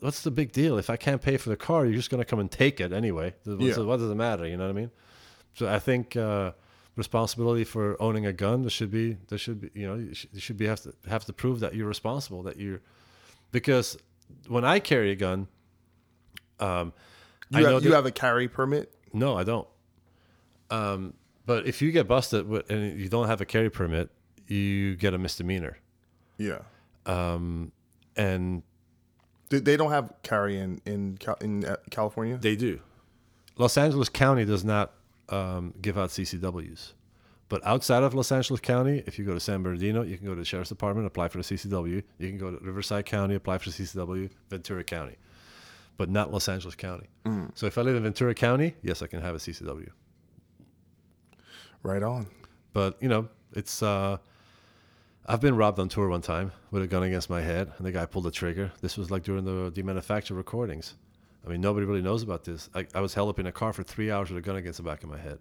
What's the big deal? If I can't pay for the car, you're just gonna come and take it anyway. What's Yeah. it- what does it matter? You know what I mean? So I think uh, responsibility for owning a gun there should be there should be you know you should, you should be have to have to prove that you're responsible that you're because when I carry a gun, um, I You, have, you that- have a carry permit. no, I don't. Um, but if you get busted and you don't have a carry permit, you get a misdemeanor. Yeah, Um, and they, they don't have carry in in in uh, California. they do. Los Angeles County does not um, give out CCWs. But outside of Los Angeles County, if you go to San Bernardino, you can go to the Sheriff's Department, apply for the CCW. You can go to Riverside County, apply for the CCW, Ventura County, but not Los Angeles County. So if I live in Ventura County, yes, I can have a CCW. Right on. But you know, it's uh I've been robbed on tour one time with a gun against my head, and the guy pulled the trigger. This was like during the demanufacture recordings. I mean, nobody really knows about this. I, I was held up in a car for three hours with a gun against the back of my head.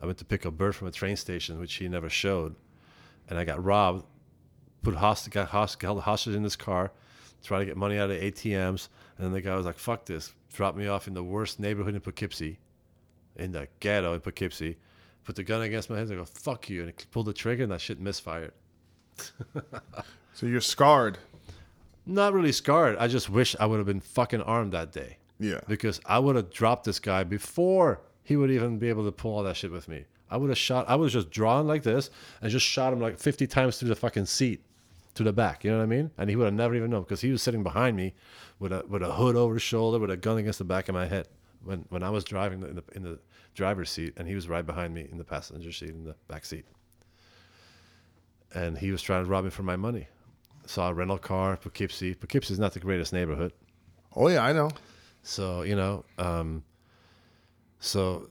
I went to pick up Burt from a train station, which he never showed, and I got robbed. Put hostage, got hostage, held hostage in this car, tried to get money out of ATMs, and then the guy was like, "Fuck this!" Dropped me off in the worst neighborhood in Poughkeepsie, in the ghetto in Poughkeepsie. Put the gun against my head. I go, "Fuck you!" and he pulled the trigger, and that shit misfired. So you're scarred. Not really scarred. I just wish I would have been fucking armed that day. Yeah. Because I would have dropped this guy before he would even be able to pull all that shit with me. I would have shot. I would have just drawn like this and just shot him like 50 times through the fucking seat, to the back. You know what I mean? And he would have never even known because he was sitting behind me with a with a hood over his shoulder with a gun against the back of my head when when I was driving in the in the driver's seat and he was right behind me in the passenger seat in the back seat. And he was trying to rob me for my money. Saw a rental car, Poughkeepsie. Poughkeepsie is not the greatest neighborhood. Oh yeah, I know. So you know, um, so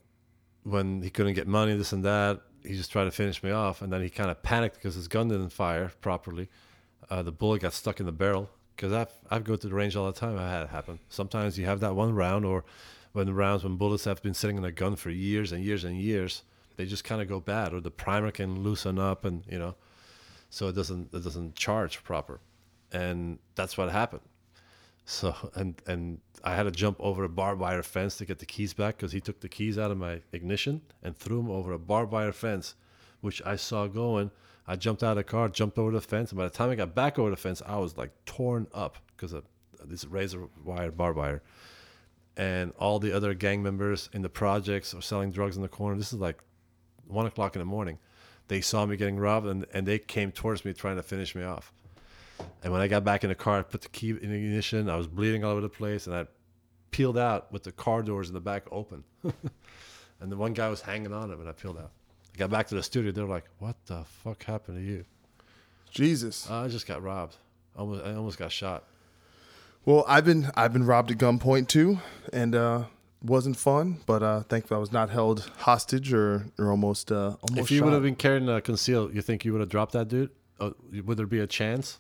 when he couldn't get money, this and that, he just tried to finish me off, and then he kind of panicked because his gun didn't fire properly. Uh, the bullet got stuck in the barrel because I've I've go to the range all the time. I had it happen. Sometimes you have that one round, or when rounds when bullets have been sitting in a gun for years and years and years, they just kind of go bad, or the primer can loosen up, and you know, so it doesn't it doesn't charge proper, and that's what happened. So and and I had to jump over a barbed wire fence to get the keys back because he took the keys out of my ignition and threw them over a barbed wire fence, which I saw going. I jumped out of the car, jumped over the fence, and by the time I got back over the fence, I was like torn up because of this razor wire, barbed wire. And all the other gang members in the projects are selling drugs in the corner. This is like one o'clock in the morning. They saw me getting robbed and, and they came towards me trying to finish me off. And when I got back in the car, I put the key in the ignition. I was bleeding all over the place, and I peeled out with the car doors in the back open. and the one guy was hanging on it when I peeled out. I got back to the studio. They were like, "What the fuck happened to you?" Jesus. I just got robbed. Almost, I almost got shot. Well, I've been I've been robbed at gunpoint too, and uh, wasn't fun. But uh, thankfully, I was not held hostage or or almost uh, almost. If you shot. would have been carrying a conceal, you think you would have dropped that dude? Uh, would there be a chance?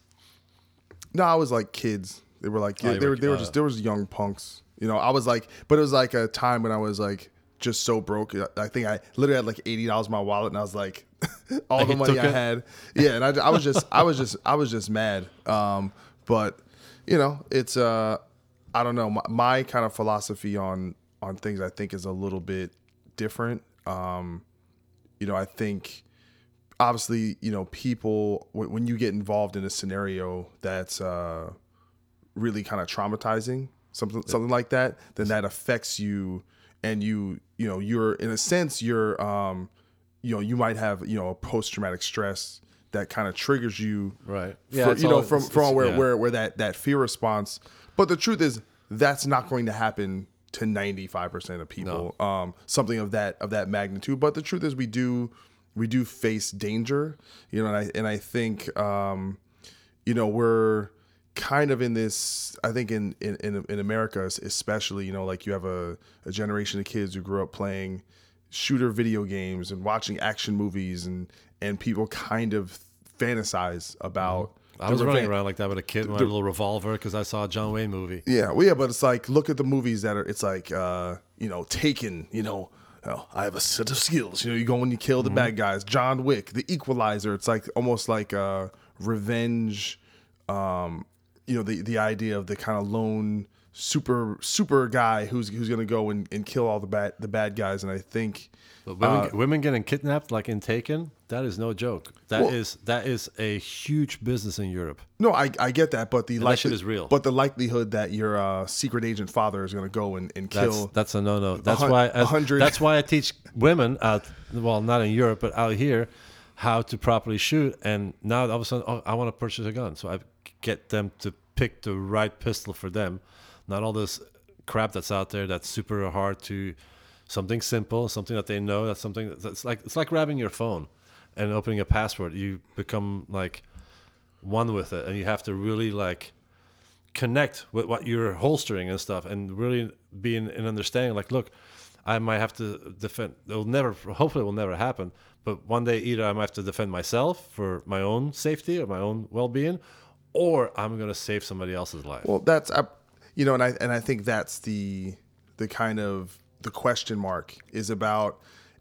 No, I was like kids. They were like Oh, they were- they were uh, just there was young punks. You know, I was like, but it was like a time when I was like just so broke. I think I literally had like eighty dollars in my wallet, and I was like, all Like the money I it? had. Yeah, and I, I was just I was just I was just mad. Um, but you know, it's uh, I don't know. My, my kind of philosophy on on things I think is a little bit different. Um, you know, I think obviously, you know, people when, when you get involved in a scenario that's uh, really kind of traumatizing, something something like that, then that affects you, and you you know you're in a sense you're um, you know you might have you know a post traumatic stress that kind of triggers you Right. Yeah, you know all- from it's- from it's- where yeah. where where that that fear response. But the truth is that's not going to happen to 95% of people um something of that of that magnitude but the truth is we do we do face danger you know and I and I think um you know we're kind of in this i think in in in, america especially you know like you have a, a generation of kids who grew up playing shooter video games and watching action movies and and people kind of fantasize about I was running around like that with a kid with my little revolver because I saw a John Wayne movie. yeah, well, yeah, but it's like look at the movies that are. It's like uh, you know, Taken. You know, oh, I have a set of skills. You know, you go and you kill the bad guys. John Wick, The Equalizer. It's like almost like uh, revenge. Um, you know, the the idea of the kind of lone super super guy who's who's gonna go and, and kill all the bad the bad guys. And I think But women, uh, women getting kidnapped like in Taken, that is no joke. That is Well- that is a huge business in Europe. No, I, I get that, but the And that likely- shit is real. But the likelihood that your uh, secret agent father is going to go and, and That's kill that's a no no. That's hun- why a hundred- that's why I teach women out well not in Europe but out here how to properly shoot. And now all of a sudden oh, I want to purchase a gun, so I get them to pick the right pistol for them, not all this crap that's out there that's super hard to. Something simple, something that they know. That's something that's like it's like grabbing your phone and opening a password. You become like one with it, and you have to really like connect with what you're holstering and stuff and really be in, in understanding like look i might have to defend it'll never hopefully it will never happen but one day either i might have to defend myself for my own safety or my own well-being or i'm going to save somebody else's life Well, that's uh, you know, and I and I think that's the the kind of the question mark is about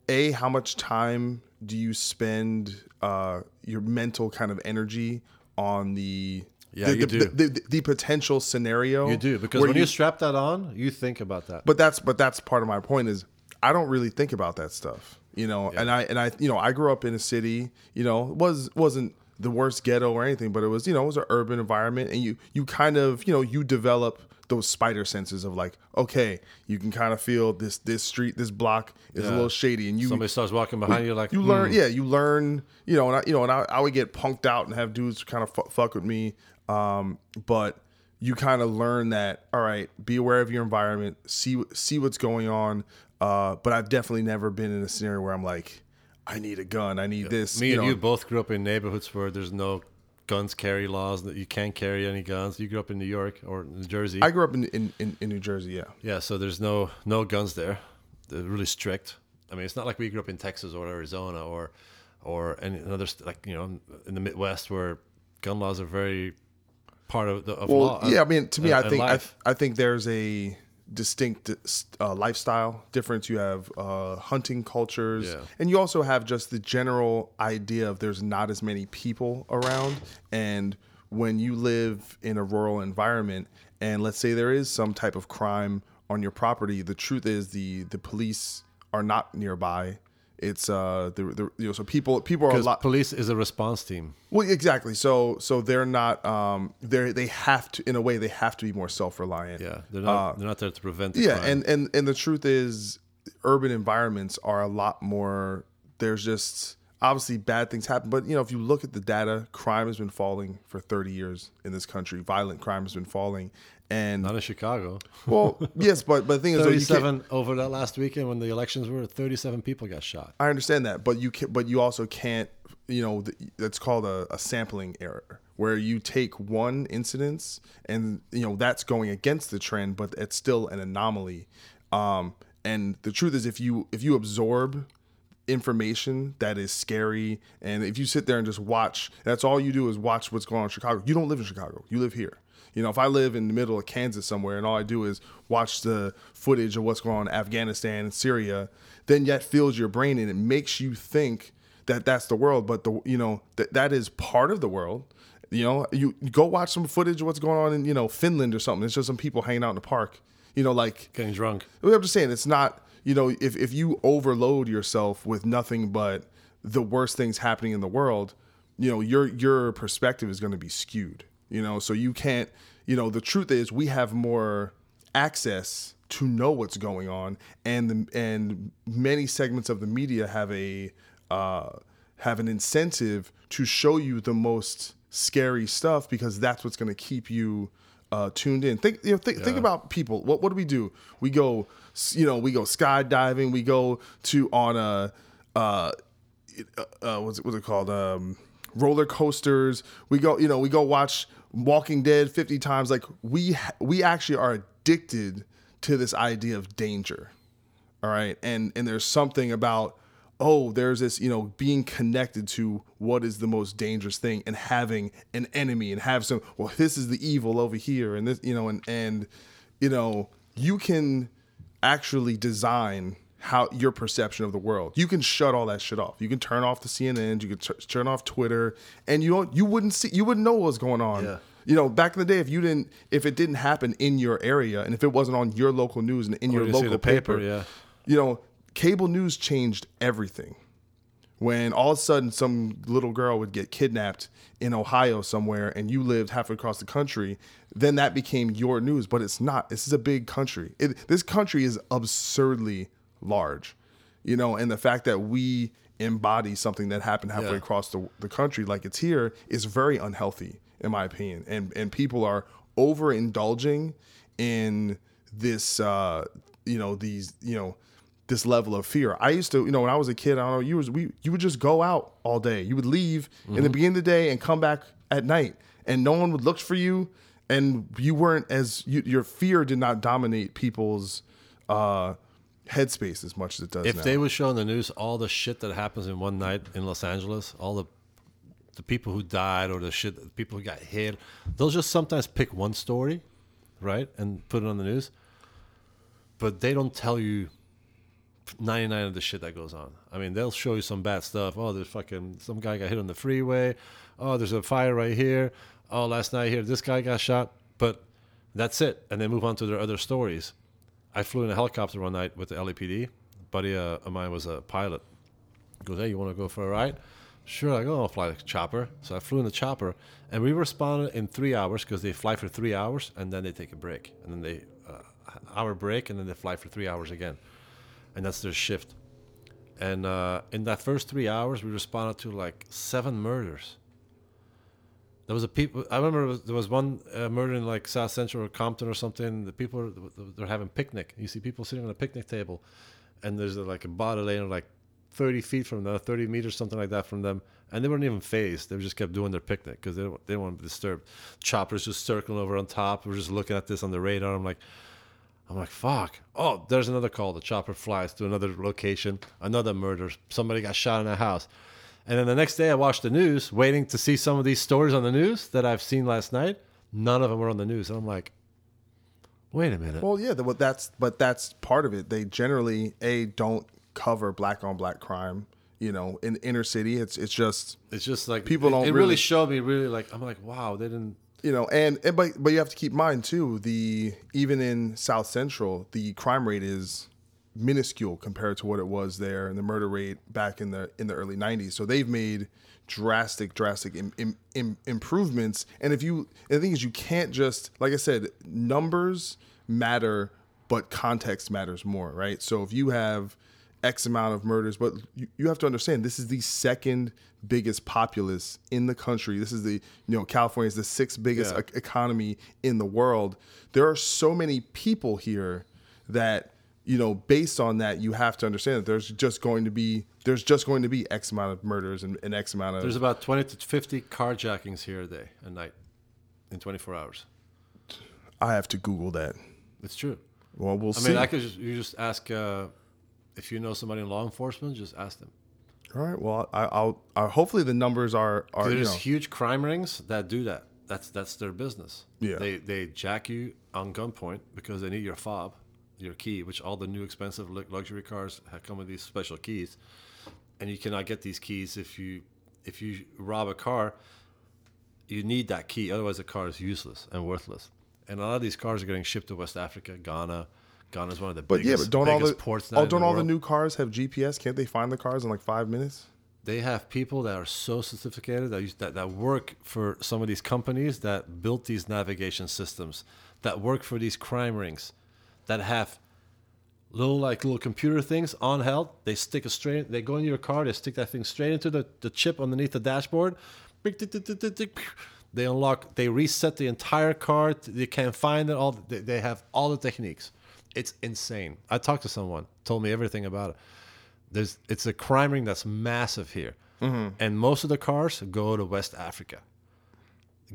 a how much time do you spend uh, your mental kind of energy on the Yeah, the, you the, do. The, the, the potential scenario you do because when you, strap that on you think about that but that's but that's part of my point is I don't really think about that stuff. You know, and I and I you know I grew up in a city. You know, was wasn't the worst ghetto or anything, but it was you know it was an urban environment, and you you kind of you know you develop those spider senses of like okay you can kind of feel this this street this block is a little shady and you somebody starts walking behind you like you learn hmm. yeah you learn you know and I, you know and I, I would get punked out and have dudes kind of fu- fuck with me um but you kind of learn that all right be aware of your environment see see what's going on uh but I've definitely never been in a scenario where I'm like I need a gun I need this me and know. you both grew up in neighborhoods where there's no guns carry laws that you can't carry any guns you grew up in new york or new jersey I grew up in, in, in, in New Jersey yeah Yeah, so there's no no guns there. They're really strict. I mean, it's not like we grew up in Texas or Arizona or or any another st- like you know in the Midwest where gun laws are very part of the of well law. yeah I mean to me and- I think I. I think there's a distinct uh, lifestyle difference. You have uh, hunting cultures, Yeah. and you also have just the general idea of there's not as many people around. And when you live in a rural environment, and let's say there is some type of crime on your property, the truth is the the police are not nearby. It's uh the, the you know so people people are a lot police is a response team. well, exactly. So so they're not um they're they have to in a way they have to be more self reliant. Yeah, they're not. Uh, they're not there to prevent. The yeah, crime. and and and the truth is, urban environments are a lot more. There's just obviously bad things happen, but you know if you look at the data, crime has been falling for 30 years in this country. Violent crime has been falling, and not in Chicago. well, yes, but but the thing is, though, you can't- Thirty-seven over that last weekend when the elections were. Thirty-seven people got shot. I understand that, but you can, but you also can't, you know, th- that's called a, a sampling error, where you take one incidence and you know that's going against the trend, but it's still an anomaly. Um, and the truth is, if you if you absorb information that is scary, and if you sit there and just watch, that's all you do is watch what's going on in Chicago. You don't live in Chicago, you live here. You know, if I live in the middle of Kansas somewhere and all I do is watch the footage of what's going on in Afghanistan and Syria, then that fills your brain and it makes you think that that's the world. But the you know that that is part of the world. You know, you you go watch some footage of what's going on in you know Finland or something. It's just some people hanging out in the park. You know, like Getting drunk. I'm just saying it's not. You know, if if you overload yourself with nothing but the worst things happening in the world, you know your your perspective is going to be skewed. You know, so you can't. You know, the truth is we have more access to know what's going on, and the, and many segments of the media have a uh, have an incentive to show you the most scary stuff because that's what's going to keep you uh, tuned in. Think, you know, think, think about people. What what do we do? We go, you know, we go skydiving. We go to on a, uh, uh, what's it, what's it called? Um, roller coasters. We go, you know, we go watch Walking Dead fifty times. Like we we actually are addicted to this idea of danger. All right, and and there's something about oh, there's this you know being connected to what is the most dangerous thing and having an enemy and have some well this is the evil over here and this you know and and you know you can actually design how your perception of the world. You can shut all that shit off. You can turn off the CNN. You can t- turn off Twitter, and you don't, you wouldn't see you wouldn't know what was going on. Yeah. You know, back in the day, if you didn't, if it didn't happen in your area, and if it wasn't on your local news and in Or your local paper, paper, yeah. you know, cable news changed everything. When all of a sudden some little girl would get kidnapped in Ohio somewhere and you lived halfway across the country, then that became your news. But it's not. This is a big country. It, this country is absurdly large, you know, and the fact that we embody something that happened halfway Yeah. across the, the country like it's here is very unhealthy, in my opinion. And and people are overindulging in this uh you know these you know this level of fear i used to you know when i was a kid i don't know you was we you would just go out all day you would leave in the Mhm. beginning of the day and come back at night and no one would look for you and you weren't as you, your fear did not dominate people's uh headspace as much as it does If now. they would show in the news all the shit that happens in one night in Los Angeles, all the the people who died or the shit, the people who got hit, they'll just sometimes pick one story, right, and put it on the news. But they don't tell you 99 of the shit that goes on. I mean, they'll show you some bad stuff. Oh, there's fucking some guy got hit on the freeway. Oh, there's a fire right here. Oh, last night here, this guy got shot. But that's it. And they move on to their other stories. I flew in a helicopter one night with the LAPD. A buddy uh, of mine was a pilot. He goes, hey, you want to go for a ride? Sure, I go, I'll fly the chopper. So I flew in the chopper, and we responded in three hours because they fly for three hours, and then they take a break, and then they uh, hour break, and then they fly for three hours again, and that's their shift. And uh, in that first three hours, we responded to like seven murders. There was a people. I remember there was- one uh, murder in like South Central or Compton or something. The people are, they're having picnic. You see people sitting on a picnic table, and there's like a body laying like 30 feet from them, 30 meters, something like that from them, and they weren't even phased. They just kept doing their picnic because they don't, they didn't want to be disturbed. Choppers just circling over on top. We're just looking at this on the radar. I'm like, I'm like, fuck. Oh, there's another call. The chopper flies to another location, another murder. Somebody got shot in a house. And then the next day, I watched the news, waiting to see some of these stories on the news that I've seen last night. None of them were on the news. And I'm like, Wait a minute. Well, yeah, that's but that's part of it. They generally a don't cover black on black crime. You know, in inner city, it's it's just it's just like people it, don't It really, really- showed me really like I'm like wow they didn't. you know, and, and but but you have to keep in mind too. The even in South Central, the crime rate is minuscule compared to what it was there, and the murder rate back in the in the early '90s. So they've made drastic, drastic Im, im, im, improvements. And if you, and the thing is, you can't just like I said, numbers matter, but context matters more, right? So if you have X amount of murders, but you, you have to understand this is the second biggest populace in the country. This is the, you know, California is the sixth biggest Yeah. e- economy in the world. There are so many people here that, you know, based on that, you have to understand that there's just going to be, there's just going to be X amount of murders and, and X amount of. There's about 20 to 50 carjackings here a day, a night, in 24 hours. I have to Google that. It's true. Well, we'll I see. mean, I could just you just ask uh, if you know somebody in law enforcement, just ask them. All right. Well, I, I'll, i hopefully the numbers are, are, you There's know, huge crime rings that do that. That's that's their business. Yeah. They they jack you on gunpoint because they need your fob, your key, which all the new expensive luxury cars have come with these special keys, and you cannot get these keys if you if you rob a car. You need that key, otherwise the car is useless and worthless. And a lot of these cars are getting shipped to West Africa, Ghana. Ghana is one of the but yeah, biggest, but don't all the, ports now oh, don't the all the new cars have GPS? Can't they find the cars in like five minutes? they have people that are so sophisticated that, use, that that work for some of these companies that built these navigation systems that work for these crime rings that have little like little computer things on held they stick a straight they go in your car they stick that thing straight into the, the chip underneath the dashboard. They unlock they reset the entire car. They can't find it. All they, they have all the techniques. It's insane. I talked to someone told me everything about it. There's it's a crime ring that's massive here. Mm-hmm. And most of the cars go to west africa.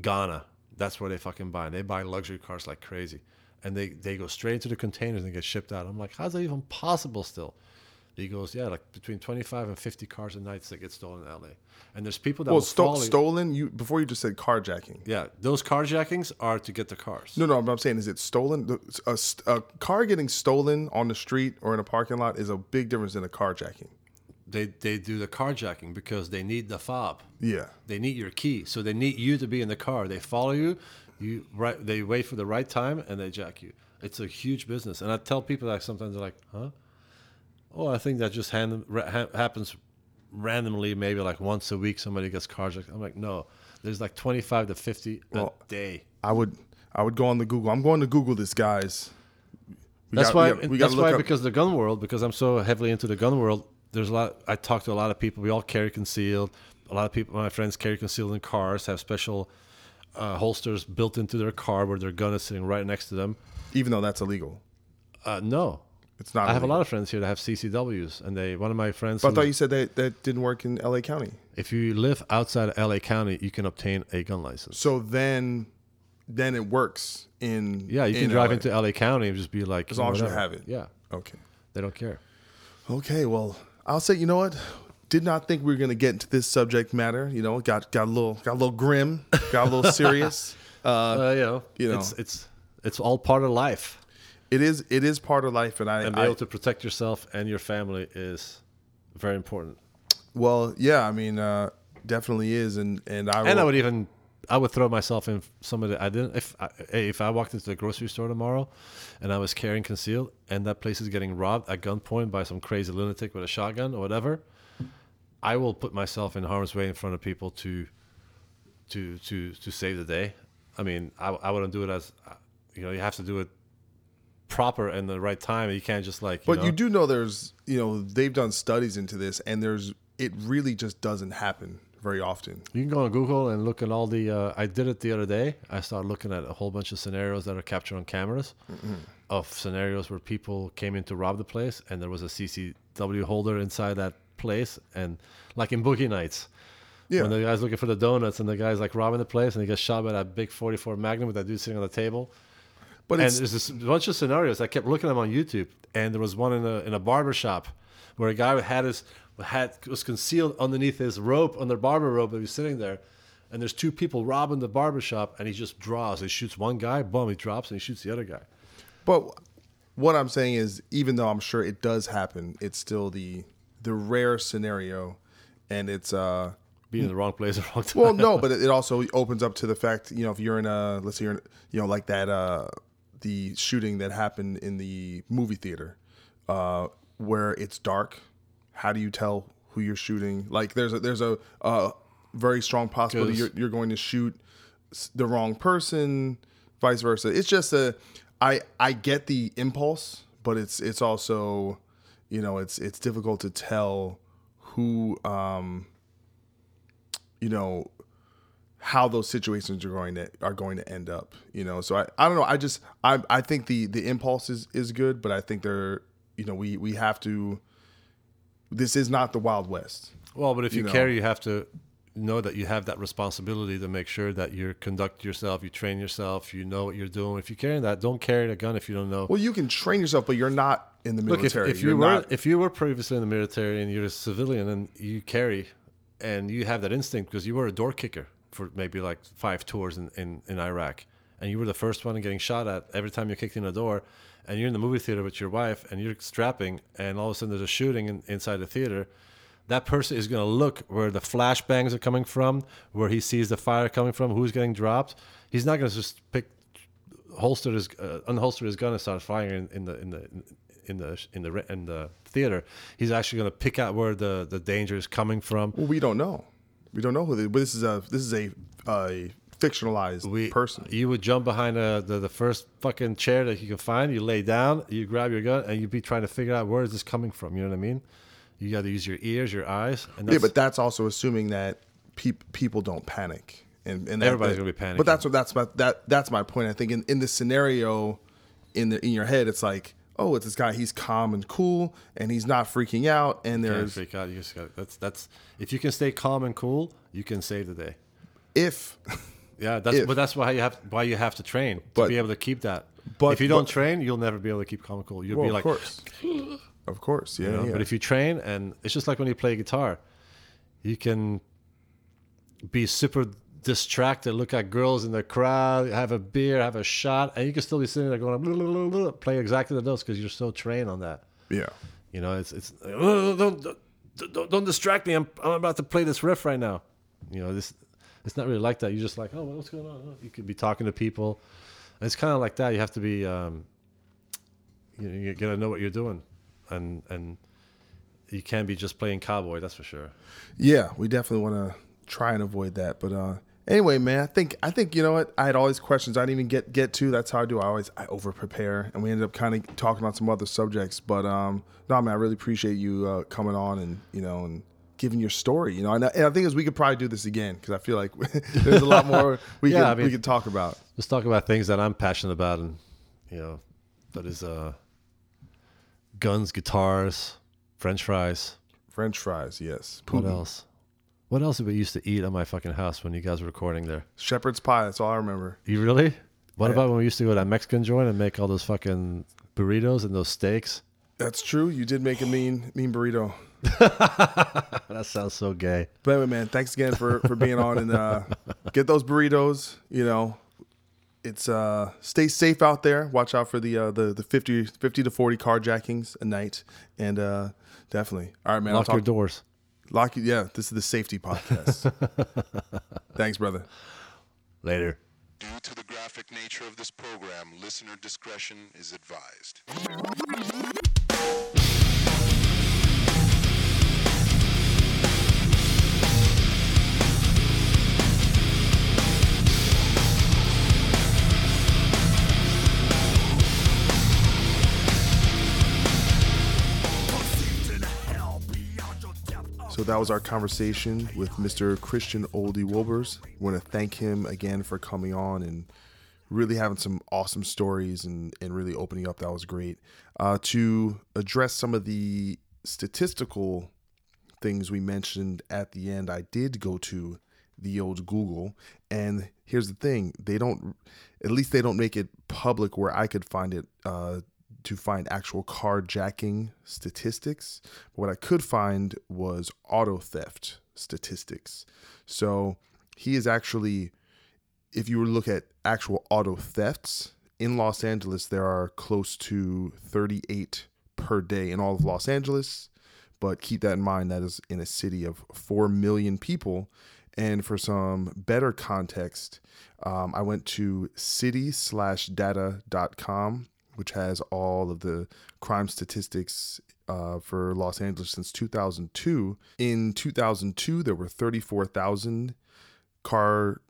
Ghana that's where they fucking buy. They buy luxury cars like crazy and they, they go straight into the containers and get shipped out i'm like how's that even possible still he goes yeah like between 25 and 50 cars a night that get stolen in la and there's people that Well, sto- stolen. You before you just said carjacking. yeah those carjackings are to get the cars No, no. But I'm saying, is it stolen? A, a car getting stolen on the street or in a parking lot is a big difference than a carjacking. they they do the carjacking because they need the fob Yeah. they need your key so they need you to be in the car they follow you you right they wait for the right time and they jack you it's a huge business and i tell people that sometimes they're like huh oh i think that just hand, ha- happens randomly maybe like once a week somebody gets carjacked i'm like no there's like 25 to 50 Well, a day I would I would go on the Google. I'm going to Google this, guys. We that's got- why. we got- we that's why because the gun world. Because I'm so heavily into the gun world. There's a lot. I talk to a lot of people. We all carry concealed. A lot of people, my friends, carry concealed in cars. Have special uh, holsters built into their car where their gun is sitting right next to them. even though that's illegal. Uh, no, It's not. I have a lot of friends here that have CCWs, and they. One of my friends. But I thought you said that that didn't work in L.A. County. if you live outside of LA County, you can obtain a gun license. So then, then it works in. Yeah, you can drive LA. into LA County and just be like, As long as you have it. Yeah, Okay. they don't care. Okay. Well, I'll say. You know what? Did not think we were going to get into this subject matter. You know, got got a little got a little grim, got a little serious. Uh, Uh, you know, you know. it's it's it's all part of life. it is it is part of life, and I, and be I able to protect yourself and your family is very important. well, yeah. I mean, uh, definitely is, and and I And I would even I would throw myself in some of the I didn't if I, if I walked into the grocery store tomorrow and I was carrying concealed and that place is getting robbed at gunpoint by some crazy lunatic with a shotgun or whatever, I will put myself in harm's way in front of people to to to to save the day. I mean, I, I wouldn't do it as you know, you have to do it proper and the right time. You can't just like you But know, you do know there's, you know, they've done studies into this, and there's, it really just doesn't happen very often. You can go on Google and look at all the. Uh, I did it the other day. I started looking at a whole bunch of scenarios that are captured on cameras of scenarios where people came in to rob the place and there was a CCW holder inside that place. And like in Boogie Nights, Yeah. when the guy's looking for the donuts and the guy's like robbing the place and he gets shot by that big 44 Magnum with that dude sitting on the table. But and there's this bunch of scenarios. I kept looking at them on YouTube, and there was one in a in a barber shop where a guy had his had was concealed underneath his rope, on the barber rope, and he was sitting there. And there's two people robbing the barber shop, and he just draws. He shoots one guy, boom, he drops, and he shoots the other guy. But what I'm saying is, even though I'm sure it does happen, it's still the the rare scenario, and it's uh Being in the wrong place at the wrong time. well, no, but it also opens up to the fact, you know, if you're in a, let's say you're, in, you know, like that, uh, the shooting that happened in the movie theater, uh, where it's dark. How do you tell who you're shooting? Like, there's a there's a, uh very strong possibility you're, you're going to shoot the wrong person, vice versa. It's just a, I I get the impulse, but it's it's also, you know, it's it's difficult to tell who. um you know how those situations are going to are going to end up you know so i, I don't know i just i i think the the impulse is is good but i think they're you know we we have to this is not the wild west Well, but if you, you know. carry, you have to know that you have that responsibility to make sure that you conduct yourself, you train yourself, you know what you're doing. If you're carrying that, don't carry a gun if you don't know. well you can train yourself but you're not in the Look, if, if you were not if you were previously in the military and you're a civilian and you carry, and you have that instinct because you were a door kicker for maybe like five tours in, in, in Iraq, and you were the first one getting shot at every time you kicked in a door, and you're in the movie theater with your wife and you're strapping, and all of a sudden there's a shooting in, inside the theater. That person is going to look where the flashbangs are coming from, where he sees the fire coming from, who's getting dropped. He's not going to just pick holster his uh, unholster his gun and start firing in, in the in the in the in the in the theater. He's actually going to pick out where the the danger is coming from. well we don't know we don't know who they, but this is a this is a a fictionalized We, person You would jump behind uh the, the first fucking chair that you can find. You lay down, you grab your gun, and you'd be trying to figure out where is this coming from. You know what I mean? You got to use your ears, your eyes, and yeah but that's also assuming that peop, people don't panic and, and that- Everybody's that- gonna be panicking. but that's what that's my that that's my point i think in, in the scenario in the in your head it's like oh it's this guy he's calm and cool and he's not freaking out and there's freak out. You just got that's that's if you can stay calm and cool, you can save the day. if Yeah, that's If. but that's why you have why you have to train to But- be able to keep that. but- if you don't but- train, you'll never be able to keep calm and cool. You'll well, be of like, course of course yeah, you know, yeah. But if you train, and it's just like when you play guitar, you can be super distracted, look at girls in the crowd, have a beer, have a shot, and you can still be sitting there going, blah, blah, blah, blah, play exactly the notes because you're so trained on that. yeah You know, it's it's "Oh, don't, don't don't distract me. I'm I'm about to play this riff right now. You know, this it's not really like that. You're just like, oh, what's going on? You could be talking to people. And it's kind of like that. You have to be, um, you, know, you gotta know what you're doing, and and you can't be just playing cowboy. That's for sure. yeah we definitely want to try and avoid that but uh anyway man i think i think you know what? I had all these questions i didn't even get get to. That's how i do. I always i over prepare and we ended up kind of talking about some other subjects but um no man i really appreciate you uh coming on and you know and giving your story you know? And, I- and i think is we could probably do this again because i feel like there's a lot more we Yeah, can I mean- we can talk about. Let's talk about things that I'm passionate about, and you know, that is uh, guns, guitars, French fries. french fries yes. What else? What else did we used to eat at my fucking house when you guys were recording there? shepherd's pie that's all i remember You really? What Yeah. about when we used to go to that Mexican joint and make all those fucking burritos and those steaks? that's true you did make a mean mean burrito That sounds so gay. But anyway, man, thanks again for for being on and uh, get those burritos. You know, it's uh, stay safe out there. Watch out for the uh, the the 50, 50 to forty carjackings a night, and uh, definitely. All right, man. Lock I'll your doors. Lock you. Yeah, this is the safety podcast. thanks, brother. Later. Due to the graphic nature of this program, listener discretion is advised. So that was our conversation with Mr. Christian Olde Wolbers. want to thank him again for coming on and really having some awesome stories and, and really opening up. That was great. Uh, to address some of the statistical things we mentioned at the end, I did go to the old Google. And here's the thing they don't, at least they don't make it public where I could find it uh, to find actual carjacking statistics. What I could find was auto theft statistics. So he is actually, if you were to look at actual auto thefts, in Los Angeles, there are close to 38 per day in all of Los Angeles. But keep that in mind, that is in a city of 4 million people. And for some better context, um, I went to city slash data.com, which has all of the crime statistics uh, for Los Angeles since 2002. In 2002, there were 34,000 car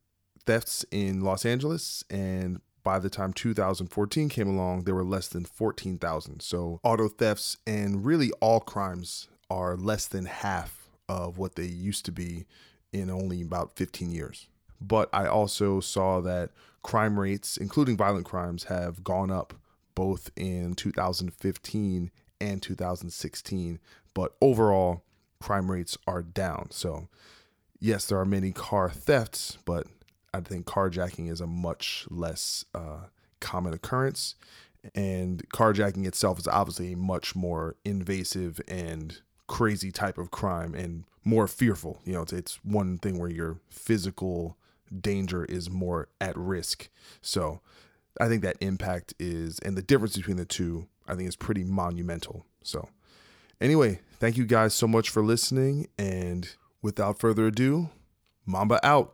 thefts in Los Angeles. And by the time 2014 came along, there were less than 14,000. So auto thefts and really all crimes are less than half of what they used to be in only about 15 years. But I also saw that crime rates, including violent crimes, have gone up both in 2015 and 2016. But overall, crime rates are down. So, yes, there are many car thefts, but I think carjacking is a much less uh, common occurrence. And carjacking itself is obviously a much more invasive and crazy type of crime and more fearful. You know, it's, it's one thing where your physical danger is more at risk. So I think that impact is, and the difference between the two, I think is pretty monumental. So, anyway, thank you guys so much for listening. And without further ado, Mamba out.